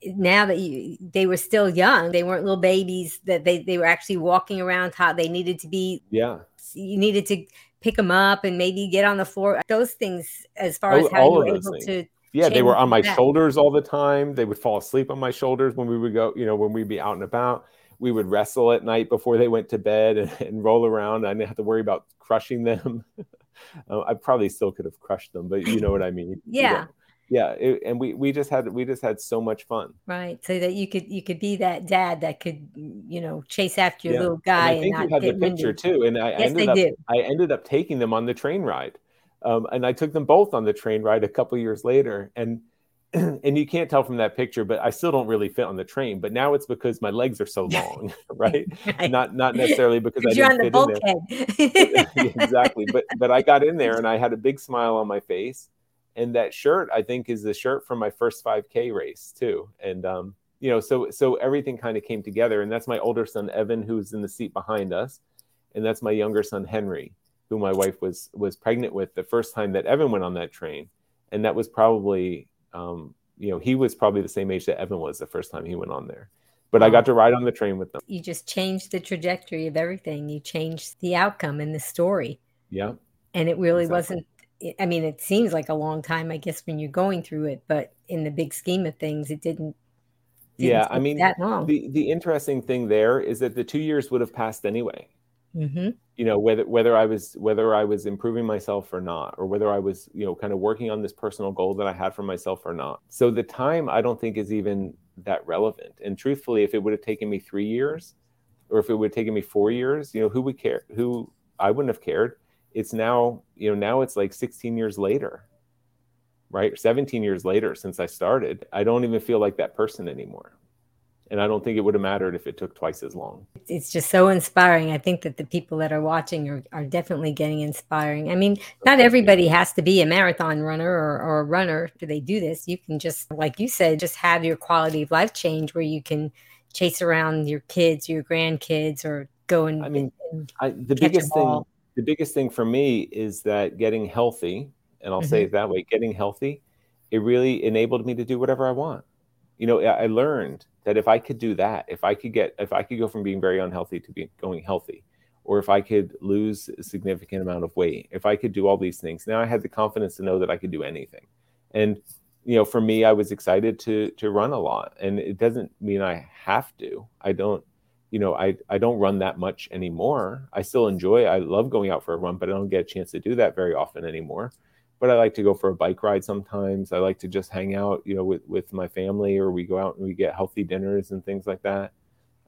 now that you they were still young they weren't little babies that they they were actually walking around how they needed to be. Yeah. You needed to pick them up and maybe get on the floor. Those things as far as how you were able things. to yeah they were on my shoulders all the time. They would fall asleep on my shoulders when we would go you know when we'd be out and about. We would wrestle at night before they went to bed and, and roll around. I didn't have to worry about crushing them. Uh, i probably still could have crushed them but you know what i mean. Yeah. you know? Yeah it, and we we just had we just had so much fun right so that you could you could be that dad that could you know chase after your yeah. little guy and, I think and you had the picture winded. too and i yes, ended they up do. i ended up taking them on the train ride um, and I took them both on the train ride a couple years later, and and you can't tell from that picture, but I still don't really fit on the train. But now it's because my legs are so long, right? right. Not not necessarily because I didn't on the fit in there. exactly. But but I got in there and I had a big smile on my face. And that shirt, I think, is the shirt from my first 5K race too. And um, you know, so so everything kind of came together. And that's my older son Evan, who's in the seat behind us, and that's my younger son Henry, who my wife was was pregnant with the first time that Evan went on that train. And that was probably um, you know, he was probably the same age that Evan was the first time he went on there. But I got to ride on the train with them. You just changed the trajectory of everything. You changed the outcome and the story. Yeah. And it really exactly. wasn't I mean, it seems like a long time, I guess, when you're going through it, but in the big scheme of things, it didn't. didn't yeah, I mean, that long. The the interesting thing there is that the two years would have passed anyway. Mm-hmm. You know whether whether I was whether I was improving myself or not, or whether I was you know kind of working on this personal goal that I had for myself or not. So the time I don't think is even that relevant. And truthfully, if it would have taken me three years, or if it would have taken me four years, you know, who would care? Who I wouldn't have cared. It's now you know now it's like 16 years later, right? 17 years later since I started. I don't even feel like that person anymore and I don't think it would have mattered if it took twice as long. It's just so inspiring. I think that the people that are watching are, are definitely getting inspiring. I mean, not everybody has to be a marathon runner or, or a runner do they do this. You can just, like you said, just have your quality of life change where you can chase around your kids, your grandkids, or go and. I mean, and I, the biggest thing, the biggest thing for me is that getting healthy, and I'll mm-hmm. say it that way, getting healthy, it really enabled me to do whatever I want. You know, I learned that if I could do that, if I could get, if I could go from being very unhealthy to being going healthy, or if I could lose a significant amount of weight, if I could do all these things, now I had the confidence to know that I could do anything. And you know, for me, I was excited to to run a lot, and it doesn't mean I have to. I don't, you know, I I don't run that much anymore. I still enjoy. I love going out for a run, but I don't get a chance to do that very often anymore but I like to go for a bike ride sometimes. I like to just hang out, you know, with, with my family or we go out and we get healthy dinners and things like that.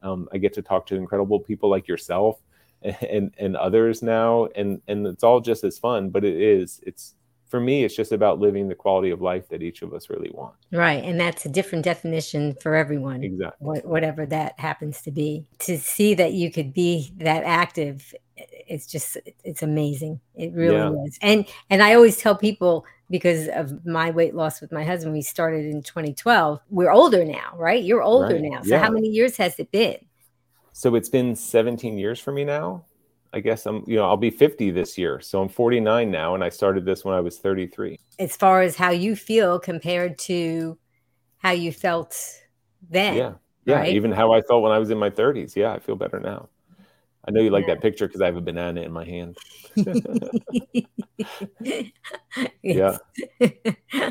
Um, I get to talk to incredible people like yourself and, and others now. And, and it's all just as fun, but it is, it's, for me, it's just about living the quality of life that each of us really want. Right. And that's a different definition for everyone. Exactly. whatever that happens to be. To see that you could be that active it's just it's amazing it really yeah. is and and i always tell people because of my weight loss with my husband we started in 2012 we're older now right you're older right. now so yeah. how many years has it been so it's been 17 years for me now i guess i'm you know i'll be 50 this year so i'm 49 now and i started this when i was 33 as far as how you feel compared to how you felt then yeah yeah right? even how i felt when i was in my 30s yeah i feel better now I know you like yeah. that picture because I have a banana in my hand. yeah,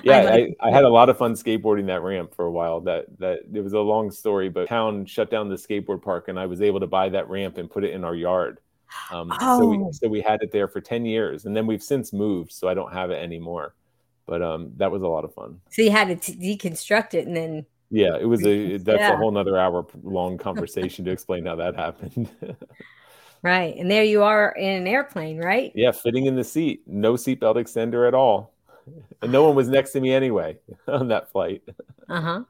yeah. I, I, had a lot of fun skateboarding that ramp for a while. That that it was a long story, but town shut down the skateboard park, and I was able to buy that ramp and put it in our yard. Um, oh. So we oh. so we had it there for ten years, and then we've since moved, so I don't have it anymore. But um, that was a lot of fun. So you had to deconstruct it, and then yeah, it was a that's yeah. a whole nother hour long conversation to explain how that happened. Right. And there you are in an airplane, right? Yeah, fitting in the seat. No seatbelt extender at all. And no one was next to me anyway on that flight. Uh huh.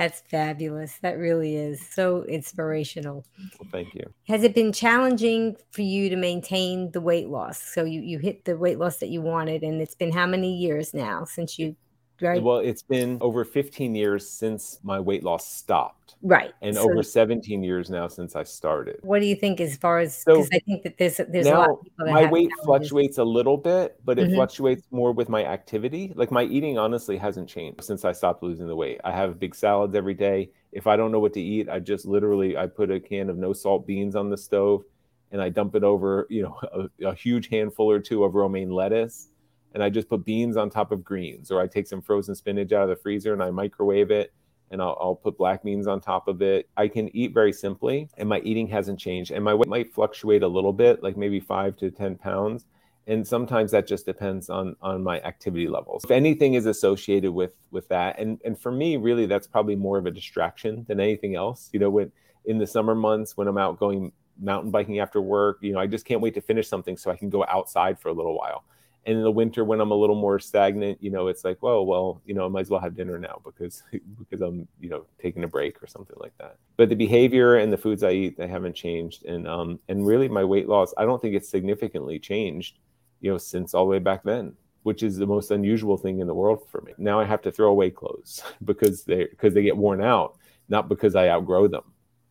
That's fabulous. That really is so inspirational. Well, thank you. Has it been challenging for you to maintain the weight loss? So you, you hit the weight loss that you wanted, and it's been how many years now since you right? Well, it's been over 15 years since my weight loss stopped. Right. And so, over 17 years now since I started. What do you think as far as because so I think that there's there's a lot of people that my weight challenges. fluctuates a little bit, but it mm-hmm. fluctuates more with my activity. Like my eating honestly hasn't changed since I stopped losing the weight. I have big salads every day. If I don't know what to eat, I just literally I put a can of no salt beans on the stove and I dump it over, you know, a, a huge handful or two of romaine lettuce and I just put beans on top of greens, or I take some frozen spinach out of the freezer and I microwave it and I'll, I'll, put black beans on top of it. I can eat very simply, and my eating hasn't changed. And my weight might fluctuate a little bit, like maybe five to 10 pounds. And sometimes that just depends on on my activity levels. If anything is associated with with that, and and for me, really, that's probably more of a distraction than anything else. You know, when in the summer months when I'm out going mountain biking after work, you know, I just can't wait to finish something so I can go outside for a little while and in the winter when i'm a little more stagnant you know it's like well well you know i might as well have dinner now because because i'm you know taking a break or something like that. But the behavior and the foods i eat they haven't changed and um and really my weight loss i don't think it's significantly changed you know since all the way back then which is the most unusual thing in the world for me. Now i have to throw away clothes because they because they get worn out not because i outgrow them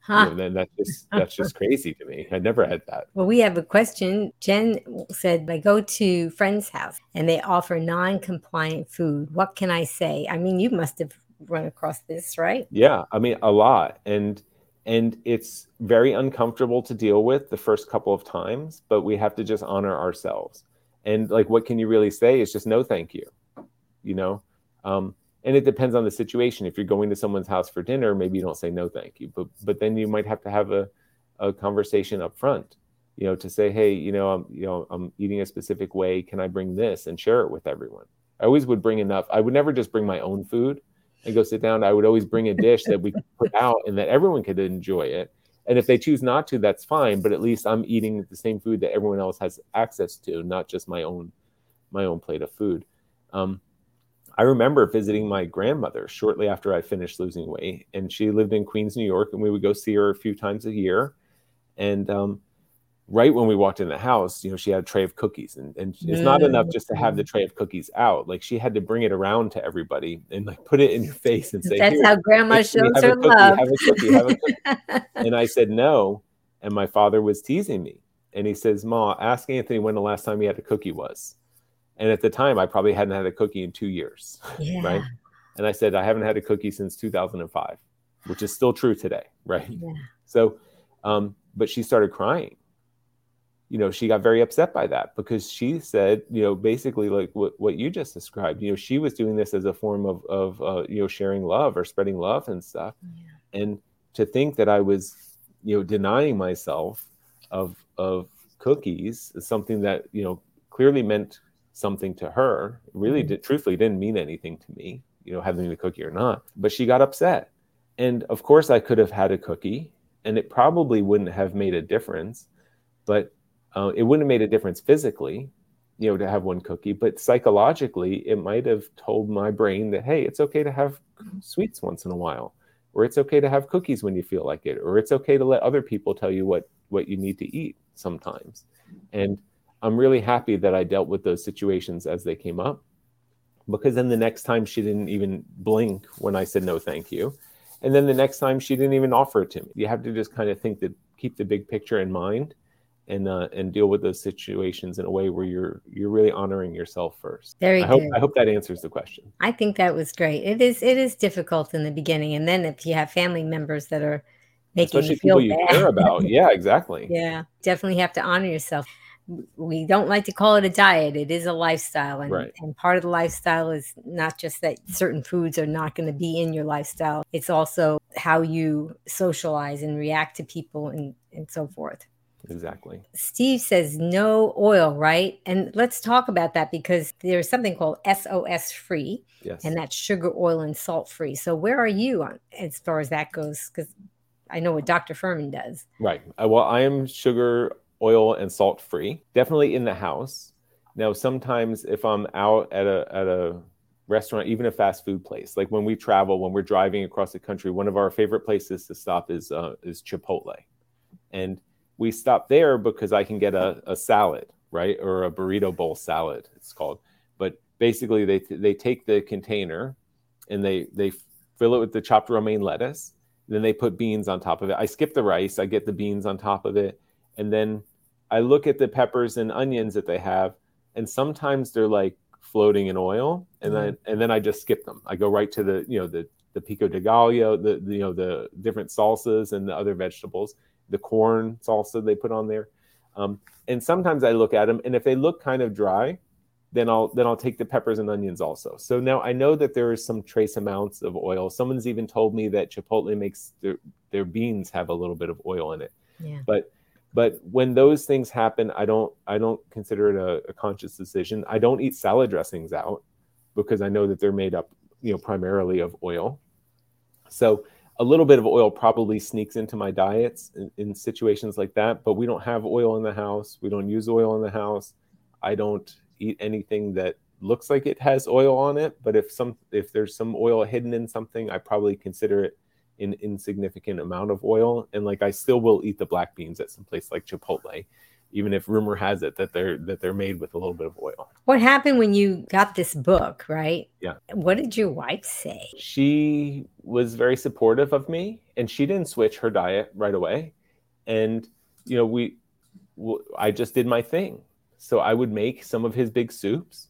Huh. You know, that's just that's just crazy to me. I never had that. Well, we have a question. Jen said, "I go to friend's house and they offer non-compliant food. What can I say? I mean, you must have run across this, right? Yeah, I mean, a lot, and and it's very uncomfortable to deal with the first couple of times, but we have to just honor ourselves. And like, what can you really say? Is just no, thank you. You know, um, and it depends on the situation. If you're going to someone's house for dinner maybe you don't say no thank you. But but then you might have to have a, a conversation up front you know to say hey you know i'm you know i'm eating a specific way. Can i bring this and share it with everyone? I always would bring enough. I would never just bring my own food and go sit down. I would always bring a dish that we could put out and that everyone could enjoy it. And if they choose not to that's fine. But at least i'm eating the same food that everyone else has access to not just my own my own plate of food. Um, I remember visiting my grandmother shortly after I finished losing weight, and she lived in Queens, New York, and we would go see her a few times a year. And um, right when we walked in the house, you know, she had a tray of cookies, and, and it's not enough just to have the tray of cookies out. Like she had to bring it around to everybody and like put it in your face and say, "That's how Grandma shows her love." Have a cookie, have a cookie. and I said no, and my father was teasing me, and he says, "Ma, ask Anthony when the last time he had a cookie was." And at the time, I probably hadn't had a cookie in two years. Yeah. Right. And I said, I haven't had a cookie since 2005, which is still true today. Right. Yeah. So, um, but she started crying. You know, she got very upset by that because she said, you know, basically like what, what you just described, you know, she was doing this as a form of, of uh, you know, sharing love or spreading love and stuff. Yeah. And to think that I was, you know, denying myself of, of cookies is something that, you know, clearly meant something to her. Really mm-hmm. did, truthfully didn't mean anything to me you know having the cookie or not but she got upset. And of course i could have had a cookie and it probably wouldn't have made a difference but uh, it wouldn't have made a difference physically you know to have one cookie but psychologically it might have told my brain that hey it's okay to have sweets once in a while or it's okay to have cookies when you feel like it or it's okay to let other people tell you what what you need to eat sometimes. And I'm really happy that I dealt with those situations as they came up because then the next time she didn't even blink when I said no, thank you. And then the next time she didn't even offer it to me. You have to just kind of think that keep the big picture in mind and uh, and deal with those situations in a way where you're you're really honoring yourself first. Very I hope, good. I hope that answers the question. I think that was great. It is it is difficult in the beginning, and then if you have family members that are making Especially you feel people bad. you care about, yeah, exactly. yeah, definitely have to honor yourself we don't like to call it a diet it is a lifestyle and, right. and part of the lifestyle is not just that certain foods are not going to be in your lifestyle it's also how you socialize and react to people and, and so forth exactly steve says no oil right and let's talk about that because there's something called sos free yes. and that's sugar oil and salt free so where are you on as far as that goes because I know what Dr. Fuhrman does. Right. Uh, well, I am sugar oil and salt free. Definitely in the house. Now, sometimes if I'm out at a at a restaurant, even a fast food place, like when we travel, when we're driving across the country, one of our favorite places to stop is uh, is Chipotle, and we stop there because I can get a, a salad, right, or a burrito bowl salad. It's called. But basically, they they take the container and they they fill it with the chopped romaine lettuce. Then they put beans on top of it. I skip the rice. I get the beans on top of it, and then I look at the peppers and onions that they have, and sometimes they're like floating in oil, and mm-hmm. then and then I just skip them. I go right to the you know the the pico de gallo, the, the you know the different salsas and the other vegetables, the corn salsa they put on there, um, and sometimes I look at them, and if they look kind of dry, then I'll then I'll take the peppers and onions also. So now I know that there is some trace amounts of oil. Someone's even told me that Chipotle makes their their beans have a little bit of oil in it. Yeah. But but when those things happen i don't i don't consider it a, a, conscious decision. I don't eat salad dressings out because i know that they're made up you know primarily of oil. So a little bit of oil probably sneaks into my diets in, in situations like that but we don't have oil in the house. We don't use oil in the house. I don't eat anything that looks like it has oil on it, but if some if there's some oil hidden in something, I probably consider it an insignificant amount of oil. And like I still will eat the black beans at some place like Chipotle, even if rumor has it that they're that they're made with a little bit of oil. What happened when you got this book, right? Yeah. What did your wife say? She was very supportive of me and she didn't switch her diet right away. And you know, we I just did my thing. So I would make some of his big soups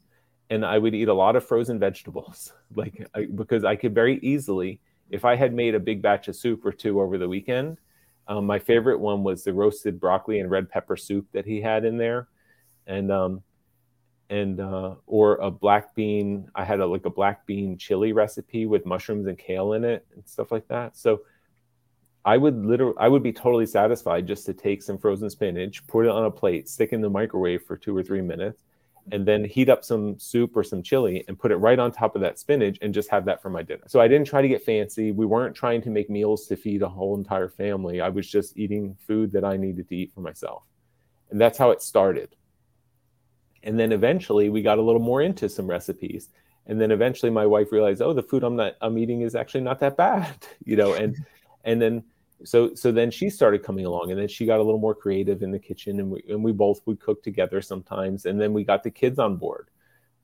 and I would eat a lot of frozen vegetables, like I, because I could very easily, if I had made a big batch of soup or two over the weekend. Um, my favorite one was the roasted broccoli and red pepper soup that he had in there, and um, and uh, or a black bean. I had a like a black bean chili recipe with mushrooms and kale in it and stuff like that. So I would literally, I would be totally satisfied just to take some frozen spinach, put it on a plate, stick in the microwave for two or three minutes, and then heat up some soup or some chili and put it right on top of that spinach and just have that for my dinner. So I didn't try to get fancy. We weren't trying to make meals to feed a whole entire family. I was just eating food that I needed to eat for myself. And that's how it started. And then eventually we got a little more into some recipes. And then eventually my wife realized, oh, the food I'm not I'm eating is actually not that bad, you know, and and then so so then she started coming along and then she got a little more creative in the kitchen and we and we both would cook together sometimes and then we got the kids on board.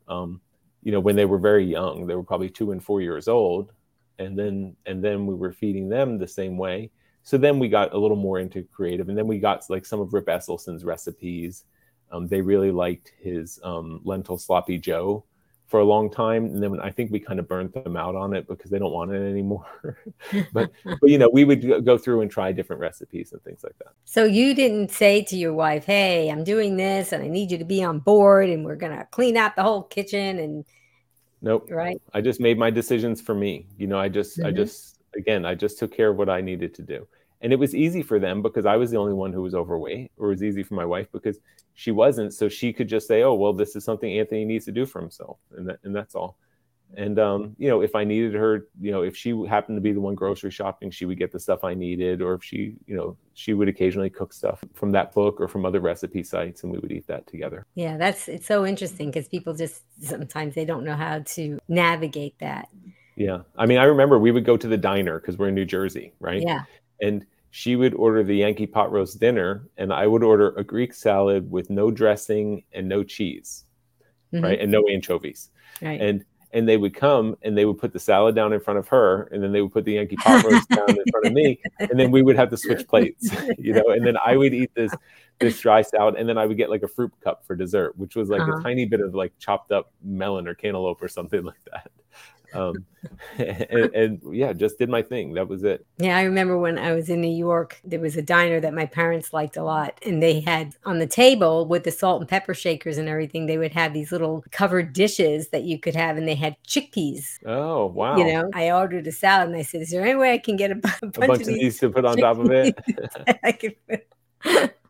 Um, you know when they were very young they were probably two and four years old and then and then we were feeding them the same way. So then we got a little more into creative and then we got like some of rip esselstyn's recipes. Um, they really liked his um, lentil sloppy joe for a long time and then i think we kind of burnt them out on it because they don't want it anymore. But but you know we would go through and try different recipes and things like that. So you didn't say to your wife hey i'm doing this and i need you to be on board and we're going to clean out the whole kitchen and nope. Right. I just made my decisions for me. You know i just mm-hmm. i just again i just took care of what i needed to do. And it was easy for them because I was the only one who was overweight, or it was easy for my wife because she wasn't. So she could just say, "Oh, well, this is something Anthony needs to do for himself," and that, and that's all. And um, you know, if I needed her, you know, if she happened to be the one grocery shopping, she would get the stuff I needed, or if she, you know, she would occasionally cook stuff from that book or from other recipe sites, and we would eat that together. Yeah, that's it's so interesting because people just sometimes they don't know how to navigate that. Yeah, I mean, I remember we would go to the diner because we're in New Jersey, right? Yeah, and she would order the Yankee pot roast dinner, and I would order a Greek salad with no dressing and no cheese, mm-hmm. right, and no anchovies. Right. And and they would come and they would put the salad down in front of her, and then they would put the Yankee pot roast down in front of me, and then we would have to switch plates, you know. And then I would eat this this dry salad, and then I would get like a fruit cup for dessert, which was like uh-huh. a tiny bit of like chopped up melon or cantaloupe or something like that um, and, and, yeah, just did my thing. That was it. Yeah, I remember when I was in New York, there was a diner that my parents liked a lot, and they had on the table with the salt and pepper shakers and everything. They would have these little covered dishes that you could have, and they had chickpeas. Oh wow! You know, I ordered a salad, and I said, "Is there any way I can get a, a bunch, a bunch of, these, these to put on top of it?" I could put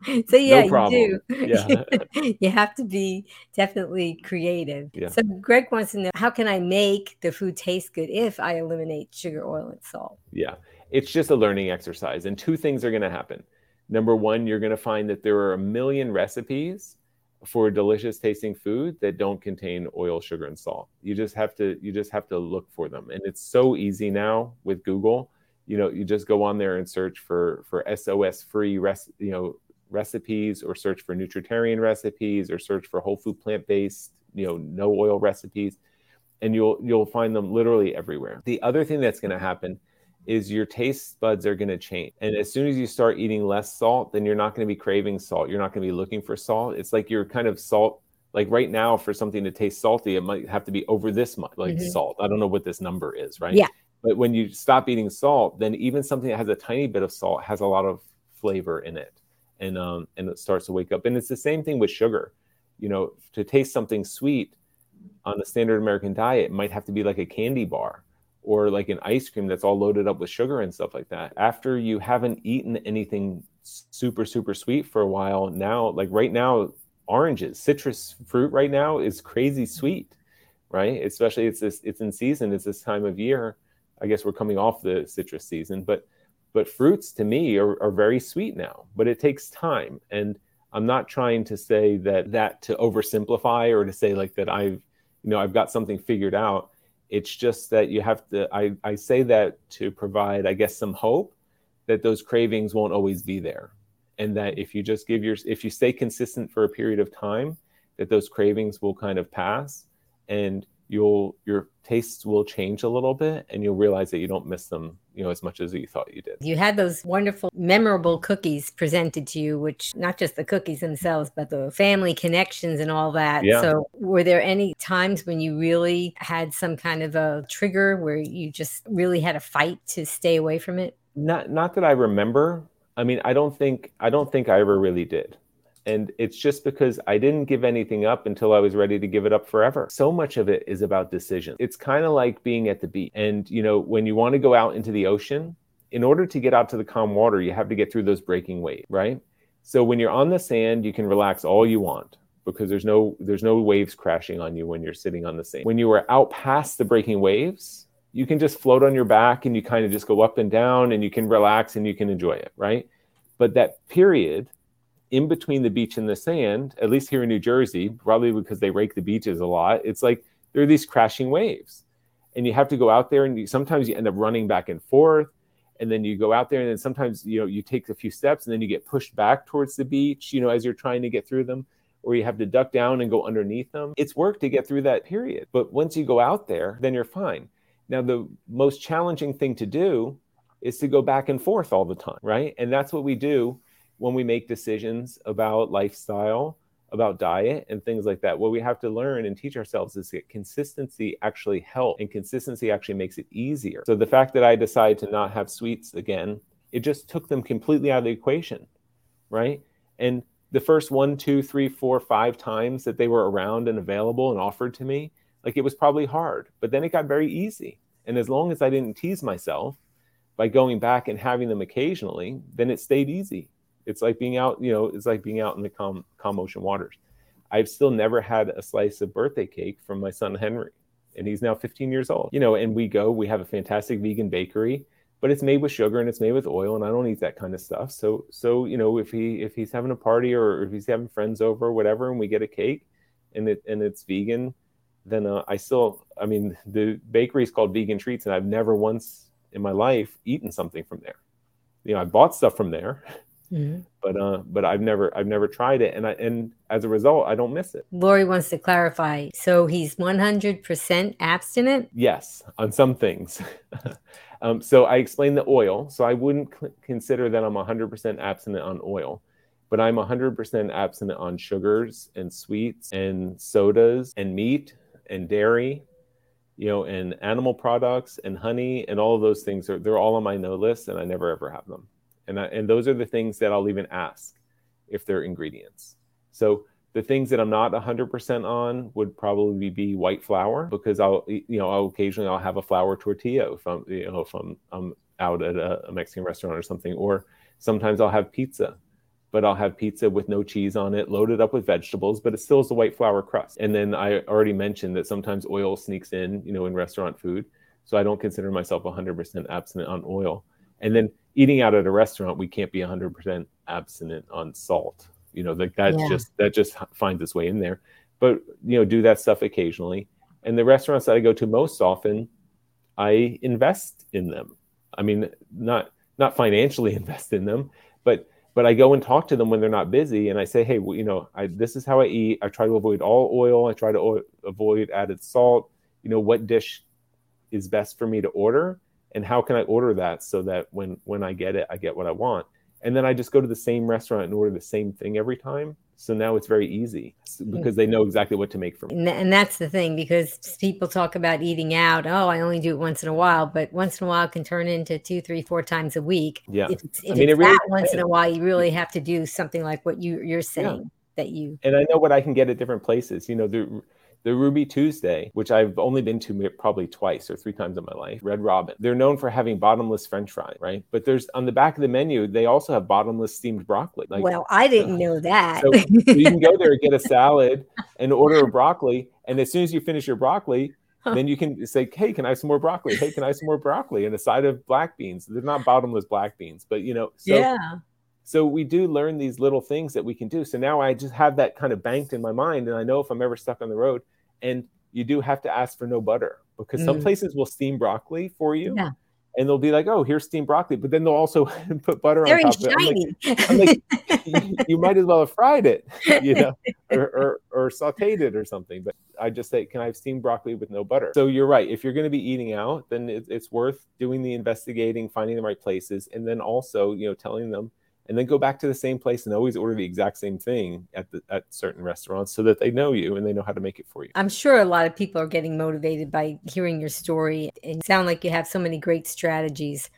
so yeah, no you do. Yeah. you have to be definitely creative. Yeah. So Greg wants to know how can I make the food taste good if I eliminate sugar, oil, and salt? Yeah. It's just a learning exercise. And two things are going to happen. Number one, you're going to find that there are a million recipes for delicious tasting food that don't contain oil, sugar, and salt. You just have to you just have to look for them. And it's so easy now with Google you know you just go on there and search for for sos free rest you know recipes or search for nutritarian recipes or search for whole food plant-based you know no oil recipes and you'll you'll find them literally everywhere. The other thing that's going to happen is your taste buds are going to change. And as soon as you start eating less salt then you're not going to be craving salt. You're not going to be looking for salt. It's like you're kind of salt like right now for something to taste salty it might have to be over this much like mm-hmm. salt. I don't know what this number is right? Yeah. But when you stop eating salt then even something that has a tiny bit of salt has a lot of flavor in it and um, and it starts to wake up. And it's the same thing with sugar. You know, to taste something sweet on the standard American diet might have to be like a candy bar or like an ice cream that's all loaded up with sugar and stuff like that. After you haven't eaten anything super super sweet for a while, now like right now, oranges, citrus fruit right now is crazy sweet, right? Especially it's this it's in season. It's this time of year. I guess we're coming off the citrus season, but but fruits to me are, are very sweet now, but it takes time. And I'm not trying to say that that to oversimplify or to say like that I've you know I've got something figured out. It's just that you have to I, I say that to provide, I guess, some hope that those cravings won't always be there. And that if you just give your if you stay consistent for a period of time, that those cravings will kind of pass and you'll your tastes will change a little bit and you'll realize that you don't miss them you know as much as you thought you did. You had those wonderful memorable cookies presented to you which not just the cookies themselves but the family connections and all that. Yeah. so were there any times when you really had some kind of a trigger where you just really had a fight to stay away from it? Not not that i remember. I mean i don't think i don't think i ever really did and it's just because I didn't give anything up until I was ready to give it up forever. So much of it is about decision. It's kind of like being at the beach. And, you know, when you want to go out into the ocean, in order to get out to the calm water, you have to get through those breaking waves, right? So when you're on the sand, you can relax all you want because there's no there's no waves crashing on you when you're sitting on the sand. When you are out past the breaking waves, you can just float on your back and you kind of just go up and down and you can relax and you can enjoy it, right? But that period in between the beach and the sand, at least here in New Jersey, probably because they rake the beaches a lot, it's like there are these crashing waves. And you have to go out there and you, sometimes you end up running back and forth. And then you go out there and then sometimes, you know, you take a few steps and then you get pushed back towards the beach, you know, as you're trying to get through them, or you have to duck down and go underneath them. It's work to get through that period. But once you go out there, then you're fine. Now, the most challenging thing to do is to go back and forth all the time, right? And that's what we do when we make decisions about lifestyle, about diet, and things like that. What we have to learn and teach ourselves is that consistency actually helps and consistency actually makes it easier. So the fact that I decided to not have sweets again, it just took them completely out of the equation, right? And the first one, two, three, four, five times that they were around and available and offered to me, like it was probably hard, but then it got very easy. And as long as I didn't tease myself by going back and having them occasionally, then it stayed easy it's like being out, you know, it's like being out in the calm, calm ocean waters. I've still never had a slice of birthday cake from my son Henry, and he's now 15 years old. You know, and we go, we have a fantastic vegan bakery, but it's made with sugar and it's made with oil, and I don't eat that kind of stuff. So, so you know, if he if he's having a party or if he's having friends over or whatever, and we get a cake, and it and it's vegan, then uh, I still, I mean, the bakery is called Vegan Treats, and I've never once in my life eaten something from there. You know, I bought stuff from there. Mm-hmm. But uh, but I've never I've never tried it, and I and as a result, I don't miss it. Lori wants to clarify. So he's one hundred percent abstinent. Yes, on some things. um, so I explained the oil. So I wouldn't cl- consider that I'm one hundred percent abstinent on oil, but I'm one hundred percent abstinent on sugars and sweets and sodas and meat and dairy you know, and animal products and honey and all of those things are they're all on my no list and I never ever have them and I, and those are the things that I'll even ask if they're ingredients. So the things that I'm not 100% on would probably be white flour because I'll you know I'll occasionally I'll have a flour tortilla if I'm you know if I'm, I'm out at a, a Mexican restaurant or something or sometimes I'll have pizza but I'll have pizza with no cheese on it, loaded up with vegetables, but it still is a white flour crust. And then I already mentioned that sometimes oil sneaks in, you know, in restaurant food. So I don't consider myself 100% abstinent on oil. And then eating out at a restaurant, we can't be 100% abstinent on salt. You know, like that's yeah. just that just finds its way in there. But you know, do that stuff occasionally. And the restaurants that I go to most often, I invest in them. I mean, not not financially invest in them, but but I go and talk to them when they're not busy, and I say, hey, well, you know, I, this is how I eat. I try to avoid all oil. I try to o- avoid added salt. You know, what dish is best for me to order? And how can I order that so that when when I get it, I get what I want. And then I just go to the same restaurant and order the same thing every time. So now it's very easy mm. because they know exactly what to make for me. And that's the thing because people talk about eating out. Oh, I only do it once in a while, but once in a while can turn into two, three, four times a week. Yeah. If it's, if I mean, it's it really that once in a while, you really have to do something like what you you're saying yeah. that you. And I know what I can get at different places. You know, the the Ruby Tuesday, which I've only been to probably twice or three times in my life, Red Robin. They're known for having bottomless French fries, right? But there's on the back of the menu, they also have bottomless steamed broccoli. Like, well, I didn't know that. so, so you can go there and get a salad and order a broccoli, and as soon as you finish your broccoli, then you can say, "Hey, can I have some more broccoli? Hey, can I have some more broccoli?" And a side of black beans. They're not bottomless black beans, but you know, so, yeah. So we do learn these little things that we can do. So now I just have that kind of banked in my mind, and I know if I'm ever stuck on the road, and you do have to ask for no butter because mm. some places will steam broccoli for you. Yeah and they'll be like, "Oh, here's steamed broccoli," but then they'll also put butter Very on top shiny. of it. I'm like, I'm like you, you, might as well have fried it, you know, or, or, or sautéed it or something. But I just say, "Can I have steamed broccoli with no butter?" So you're right. If you're going to be eating out, then it, it's worth doing the investigating, finding the right places, and then also, you know, telling them and then go back to the same place and always order the exact same thing at the at certain restaurants so that they know you and they know how to make it for you. I'm sure a lot of people are getting motivated by hearing your story and sound like you have so many great strategies.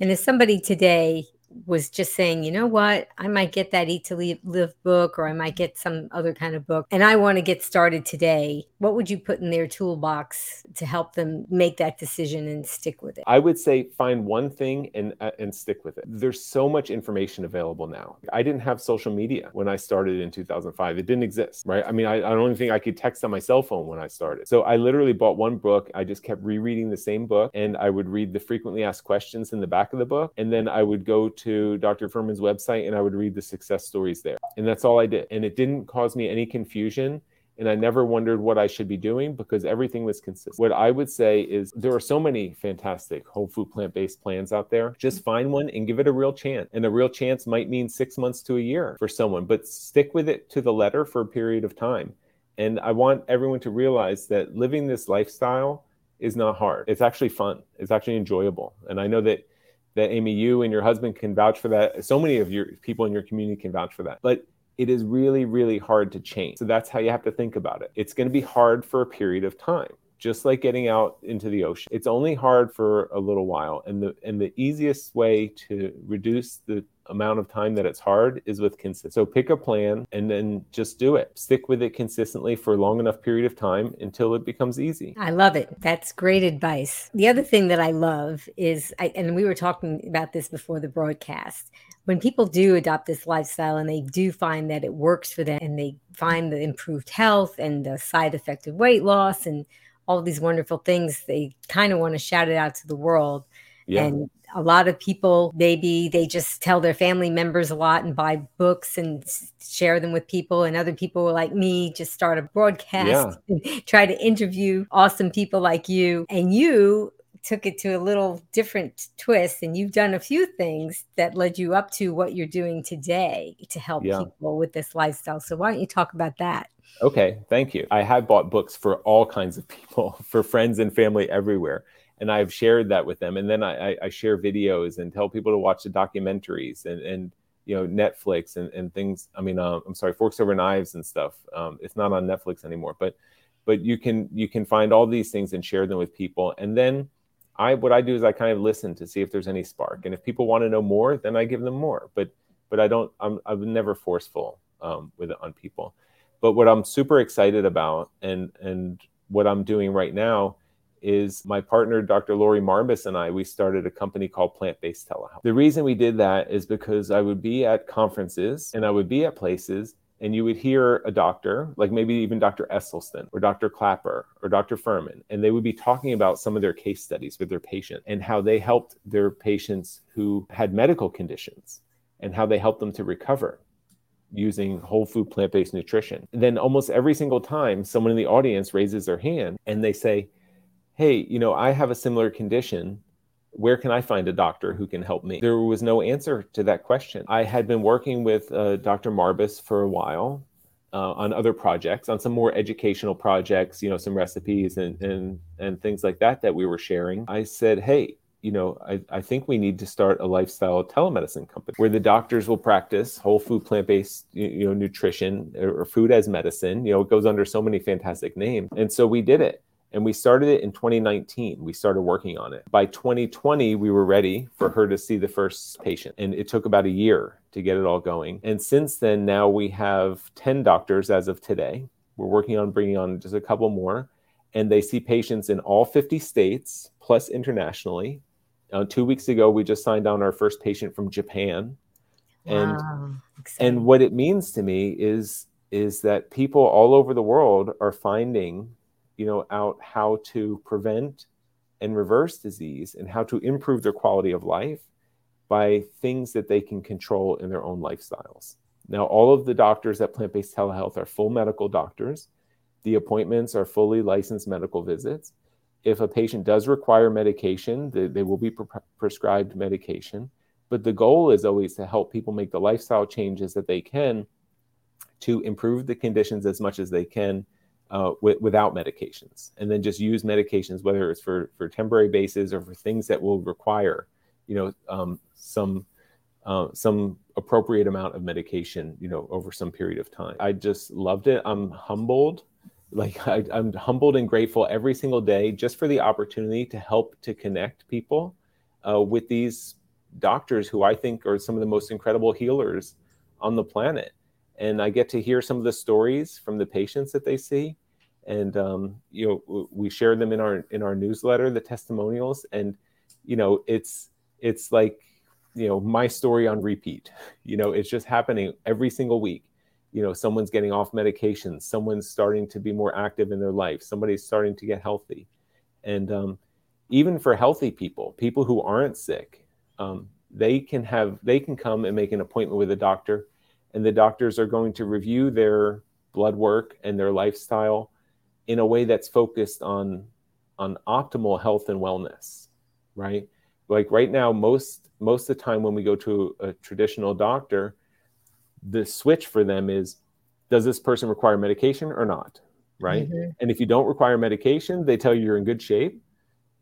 And as somebody today was just saying, you know what, I might get that Eat to Live book or I might get some other kind of book and I want to get started today, what would you put in their toolbox to help them make that decision and stick with it? I would say find one thing and uh, and stick with it. There's so much information available now. I didn't have social media when I started in 2005. It didn't exist, right? I mean, I, I don't even think I could text on my cell phone when I started. So I literally bought one book. I just kept rereading the same book and I would read the frequently asked questions in the back of the book and then I would go to Dr. Fuhrman's website and I would read the success stories there. And that's all I did. And it didn't cause me any confusion. And I never wondered what I should be doing because everything was consistent. What I would say is there are so many fantastic whole food plant based plans out there. Just find one and give it a real chance. And a real chance might mean six months to a year for someone, but stick with it to the letter for a period of time. And I want everyone to realize that living this lifestyle is not hard. It's actually fun. It's actually enjoyable. And I know that that Amy, you and your husband can vouch for that. So many of your people in your community can vouch for that. But it is really, really hard to change. So that's how you have to think about it. It's going to be hard for a period of time, just like getting out into the ocean. It's only hard for a little while. And the and the easiest way to reduce the amount of time that it's hard is with consistent. So pick a plan and then just do it. Stick with it consistently for a long enough period of time until it becomes easy. I love it. That's great advice. The other thing that I love is I, and we were talking about this before the broadcast. When people do adopt this lifestyle and they do find that it works for them and they find the improved health and the side effect of weight loss and all these wonderful things, they kind of want to shout it out to the world. Yeah. And a lot of people maybe they just tell their family members a lot and buy books and share them with people and other people like me just start a broadcast yeah. and try to interview awesome people like you and you took it to a little different twist and you've done a few things that led you up to what you're doing today to help yeah. people with this lifestyle so why don't you talk about that okay thank you i have bought books for all kinds of people for friends and family everywhere and I've shared that with them. And then I, I share videos and tell people to watch the documentaries and, and you know Netflix and, and things. I mean, uh, I'm sorry, Forks Over Knives and stuff. Um, it's not on Netflix anymore, but but you can you can find all these things and share them with people. And then I what I do is I kind of listen to see if there's any spark. And if people want to know more, then I give them more. But but I don't. I'm I'm never forceful um, with it on people. But what I'm super excited about and and what I'm doing right now is my partner, Dr. Lori Marbas, and I, we started a company called Plant Based Telehealth. The reason we did that is because I would be at conferences and I would be at places and you would hear a doctor, like maybe even Dr. Esselstyn or Dr. Klaper or Dr. Fuhrman, and they would be talking about some of their case studies with their patient and how they helped their patients who had medical conditions and how they helped them to recover using whole food plant based nutrition. Then almost every single time someone in the audience raises their hand and they say, hey, you know, I have a similar condition. Where can I find a doctor who can help me? There was no answer to that question. I had been working with uh, Dr. Marbas for a while uh, on other projects, on some more educational projects, you know, some recipes and, and, and things like that that we were sharing. I said, hey, you know, I, I think we need to start a lifestyle telemedicine company where the doctors will practice whole food, plant based, you know, nutrition or food as medicine. You know, it goes under so many fantastic names. And so we did it. And we started it in 2019. We started working on it. By 2020, we were ready for her to see the first patient. And it took about a year to get it all going. And since then, now we have 10 doctors as of today. We're working on bringing on just a couple more. And they see patients in all 50 states plus internationally. Uh, two weeks ago, we just signed on our first patient from Japan. And, wow. and what it means to me is, is that people all over the world are finding you know out how to prevent and reverse disease and how to improve their quality of life by things that they can control in their own lifestyles. Now, all of the doctors at Plant Based Telehealth are full medical doctors. The appointments are fully licensed medical visits. If a patient does require medication, they, they will be pre- prescribed medication. But the goal is always to help people make the lifestyle changes that they can to improve the conditions as much as they can uh, w- without medications, and then just use medications, whether it's for for temporary basis or for things that will require, you know, um, some uh, some appropriate amount of medication, you know, over some period of time. I just loved it. I'm humbled, like I, I'm humbled and grateful every single day just for the opportunity to help to connect people uh, with these doctors who I think are some of the most incredible healers on the planet. And I get to hear some of the stories from the patients that they see and um, you know we share them in our in our newsletter the testimonials and you know it's it's like you know my story on repeat. You know it's just happening every single week. You know someone's getting off medications someone's starting to be more active in their life somebody's starting to get healthy. And um, even for healthy people people who aren't sick um, they can have they can come and make an appointment with a doctor and the doctors are going to review their blood work and their lifestyle in a way that's focused on on optimal health and wellness right? Like right now most most of the time when we go to a traditional doctor the switch for them is does this person require medication or not right? Mm-hmm. and if you don't require medication they tell you you're in good shape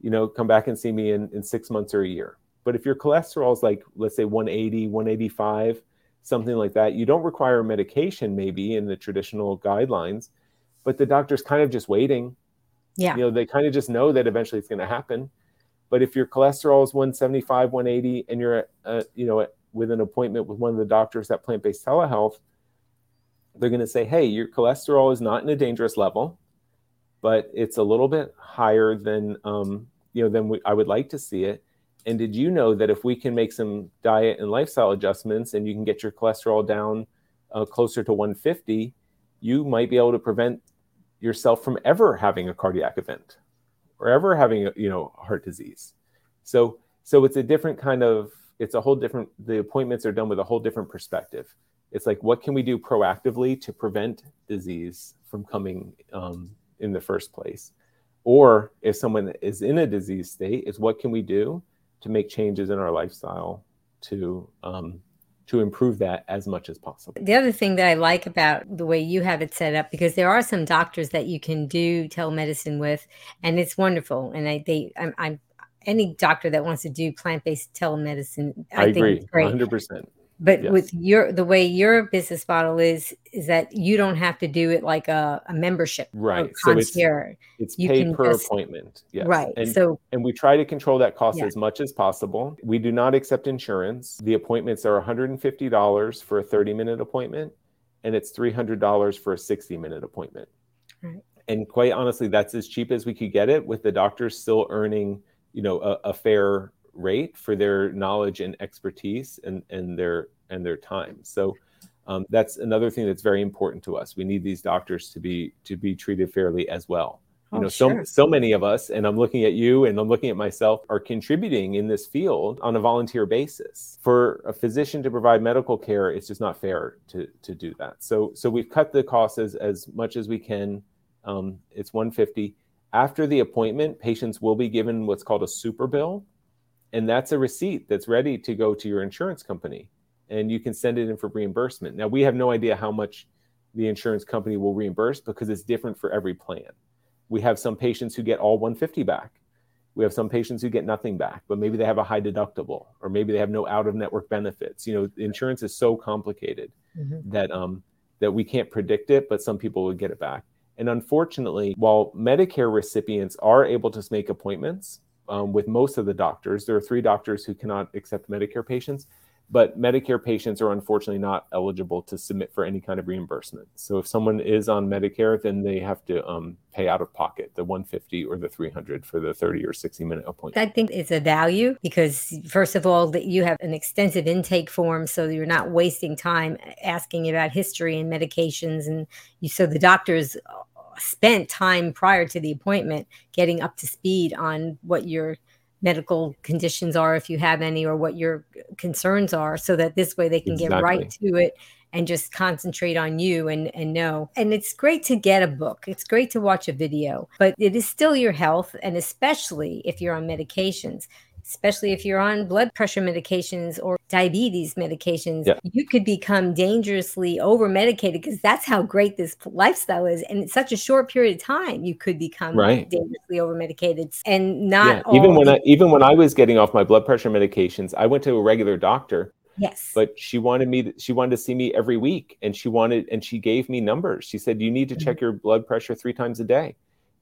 you know come back and see me in, in six months or a year. But if your cholesterol is like let's say 180 185 something like that you don't require medication maybe in the traditional guidelines but the doctor's kind of just waiting. Yeah. You know, they kind of just know that eventually it's going to happen. But if your cholesterol is 175, 180, and you're, uh, you know, with an appointment with one of the doctors at Plant Based Telehealth, they're going to say, hey, your cholesterol is not in a dangerous level, but it's a little bit higher than, um, you know, than we, I would like to see it. And did you know that if we can make some diet and lifestyle adjustments and you can get your cholesterol down uh, closer to 150, you might be able to prevent yourself from ever having a cardiac event or ever having a, you know heart disease. So so it's a different kind of it's a whole different the appointments are done with a whole different perspective. It's like what can we do proactively to prevent disease from coming um, in the first place? Or if someone is in a disease state is what can we do to make changes in our lifestyle to um, to improve that as much as possible. The other thing that I like about the way you have it set up, because there are some doctors that you can do telemedicine with, and it's wonderful. And I, they, I'm, I'm any doctor that wants to do plant based telemedicine, I, I think agree, great. 100%. But yes. with your the way your business model is, is that you don't have to do it like a, a membership, right? So it's it's you paid per just, appointment, yes. right? And, so and we try to control that cost yeah. as much as possible. We do not accept insurance. The appointments are one hundred and fifty dollars for a thirty minute appointment, and it's three hundred dollars for a sixty minute appointment. Right. And quite honestly, that's as cheap as we could get it, with the doctors still earning, you know, a, a fair rate for their knowledge and expertise and, and their and their time. So um, that's another thing that's very important to us. We need these doctors to be to be treated fairly as well. You oh, know, sure. so so many of us, and I'm looking at you and I'm looking at myself, are contributing in this field on a volunteer basis. For a physician to provide medical care, it's just not fair to to do that. So so we've cut the costs as as much as we can. Um, it's 150. After the appointment, patients will be given what's called a super bill, and that's a receipt that's ready to go to your insurance company and you can send it in for reimbursement. Now we have no idea how much the insurance company will reimburse because it's different for every plan. We have some patients who get all 150 back. We have some patients who get nothing back but maybe they have a high deductible or maybe they have no out of network benefits. You know insurance is so complicated mm-hmm. that um that we can't predict it but some people will get it back. And unfortunately while medicare recipients are able to make appointments um, with most of the doctors. There are three doctors who cannot accept Medicare patients, but Medicare patients are unfortunately not eligible to submit for any kind of reimbursement. So if someone is on Medicare, then they have to um, pay out of pocket the 150 or the 300 for the 30 or 60 minute appointment. I think it's a value because first of all, that you have an extensive intake form, so you're not wasting time asking about history and medications, and you so the doctors spent time prior to the appointment getting up to speed on what you're medical conditions are if you have any or what your concerns are so that this way they can exactly. get right to it and just concentrate on you and, and know. And it's great to get a book. It's great to watch a video, but it is still your health. And especially if you're on medications, especially if you're on blood pressure medications or diabetes medications, yeah. you could become dangerously over medicated because that's how great this lifestyle is. And it's such a short period of time, you could become right. dangerously over medicated and not yeah. even when I, even when I was getting off my blood pressure medications, I went to a regular doctor Yes. But she wanted me to, she wanted to see me every week and she wanted and she gave me numbers. She said you need to mm-hmm. check your blood pressure 3 times a day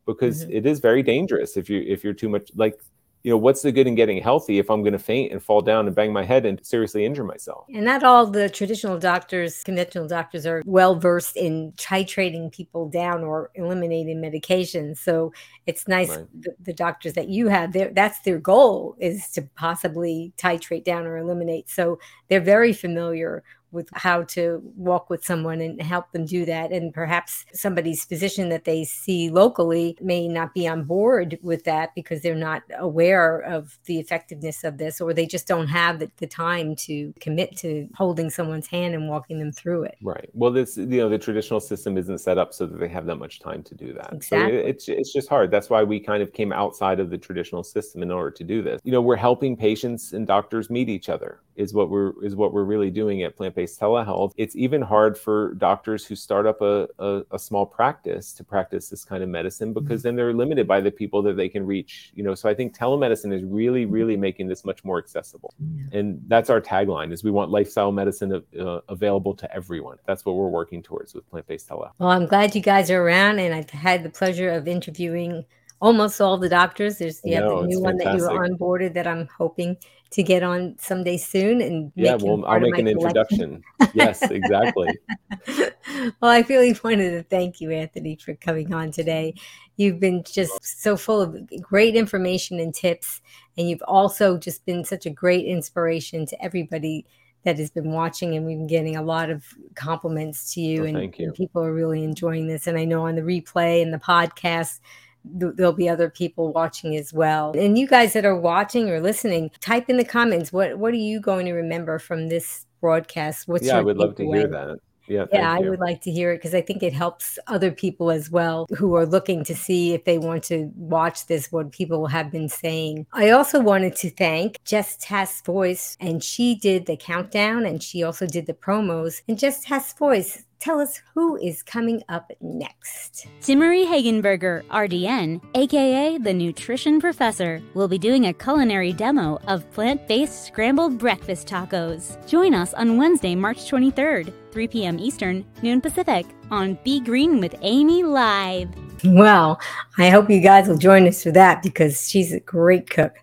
because mm-hmm. it is very dangerous if you if you're too much like you know, what's the good in getting healthy if I'm going to faint and fall down and bang my head and seriously injure myself? And not all the traditional doctors, conventional doctors, are well versed in titrating people down or eliminating medications. So it's nice right. the, the, doctors that you have, that's their goal is to possibly titrate down or eliminate. So they're very familiar with how to walk with someone and help them do that. And perhaps somebody's physician that they see locally may not be on board with that because they're not aware of the effectiveness of this, or they just don't have the, the time to commit to holding someone's hand and walking them through it. Right. Well, this, you know, the traditional system isn't set up so that they have that much time to do that. Exactly. So it's, it's just hard. That's why we kind of came outside of the traditional system in order to do this. You know, we're helping patients and doctors meet each other is what we're, is what we're really doing at Plant based telehealth, it's even hard for doctors who start up a, a, a, small practice to practice this kind of medicine because mm-hmm. then they're limited by the people that they can reach. You know, so I think telemedicine is really, mm-hmm. really making this much more accessible. Yeah. And that's our tagline: is we want lifestyle medicine uh, available to everyone. That's what we're working towards with plant-based telehealth. Well, I'm glad you guys are around, and I've had the pleasure of interviewing almost all the doctors. There's know, the new one that you onboarded that I'm hoping to get on someday soon and yeah well i'll make an introduction. Yes exactly. Well i really wanted to thank you anthony for coming on today. You've been just so full of great information and tips and you've also just been such a great inspiration to everybody that has been watching and we've been getting a lot of compliments to you, well, and, you. and people are really enjoying this. And i know on the replay and the podcast there'll be other people watching as well. And you guys that are watching or listening, type in the comments what what are you going to remember from this broadcast? What's yeah, I would love to hear that. Yeah, yeah, I would like to hear it because I think it helps other people as well who are looking to see if they want to watch this, what people have been saying. I also wanted to thank Jess Task Voice, and she did the countdown and she also did the promos. And Jess Task Voice, tell us who is coming up next. Timmery Hagenberger, RDN, aka the Nutrition Professor, will be doing a culinary demo of plant based scrambled breakfast tacos. Join us on Wednesday, March 23rd, 3 p.m. Eastern, noon Pacific, on Be Green with Amy Live. Well, I hope you guys will join us for that because she's a great cook.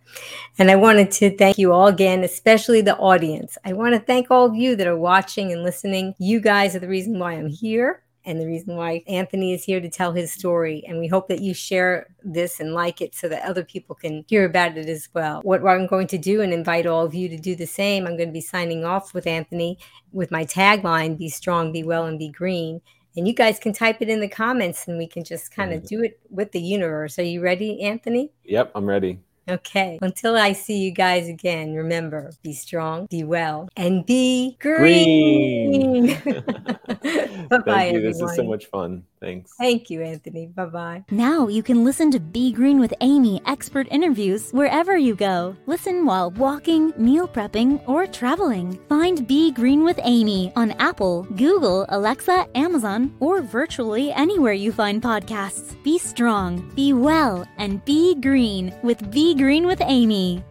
And I wanted to thank you all again, especially the audience. I want to thank all of you that are watching and listening. You guys are the reason why I'm here and the reason why Anthony is here to tell his story. And we hope that you share this and like it so that other people can hear about it as well. What I'm going to do and invite all of you to do the same, I'm going to be signing off with Anthony with my tagline Be strong, be well, and be green. And you guys can type it in the comments and we can just kind of do it with the universe. Are you ready, Anthony? Yep, I'm ready. Okay. Until I see you guys again, remember be strong, be well, and be green. green. bye bye. This is so much fun. Thanks. Thank you, Anthony. Bye bye. Now you can listen to Be Green with Amy expert interviews wherever you go. Listen while walking, meal prepping, or traveling. Find Be Green with Amy on Apple, Google, Alexa, Amazon, or virtually anywhere you find podcasts. Be strong, be well, and be green with Be Green with Amy.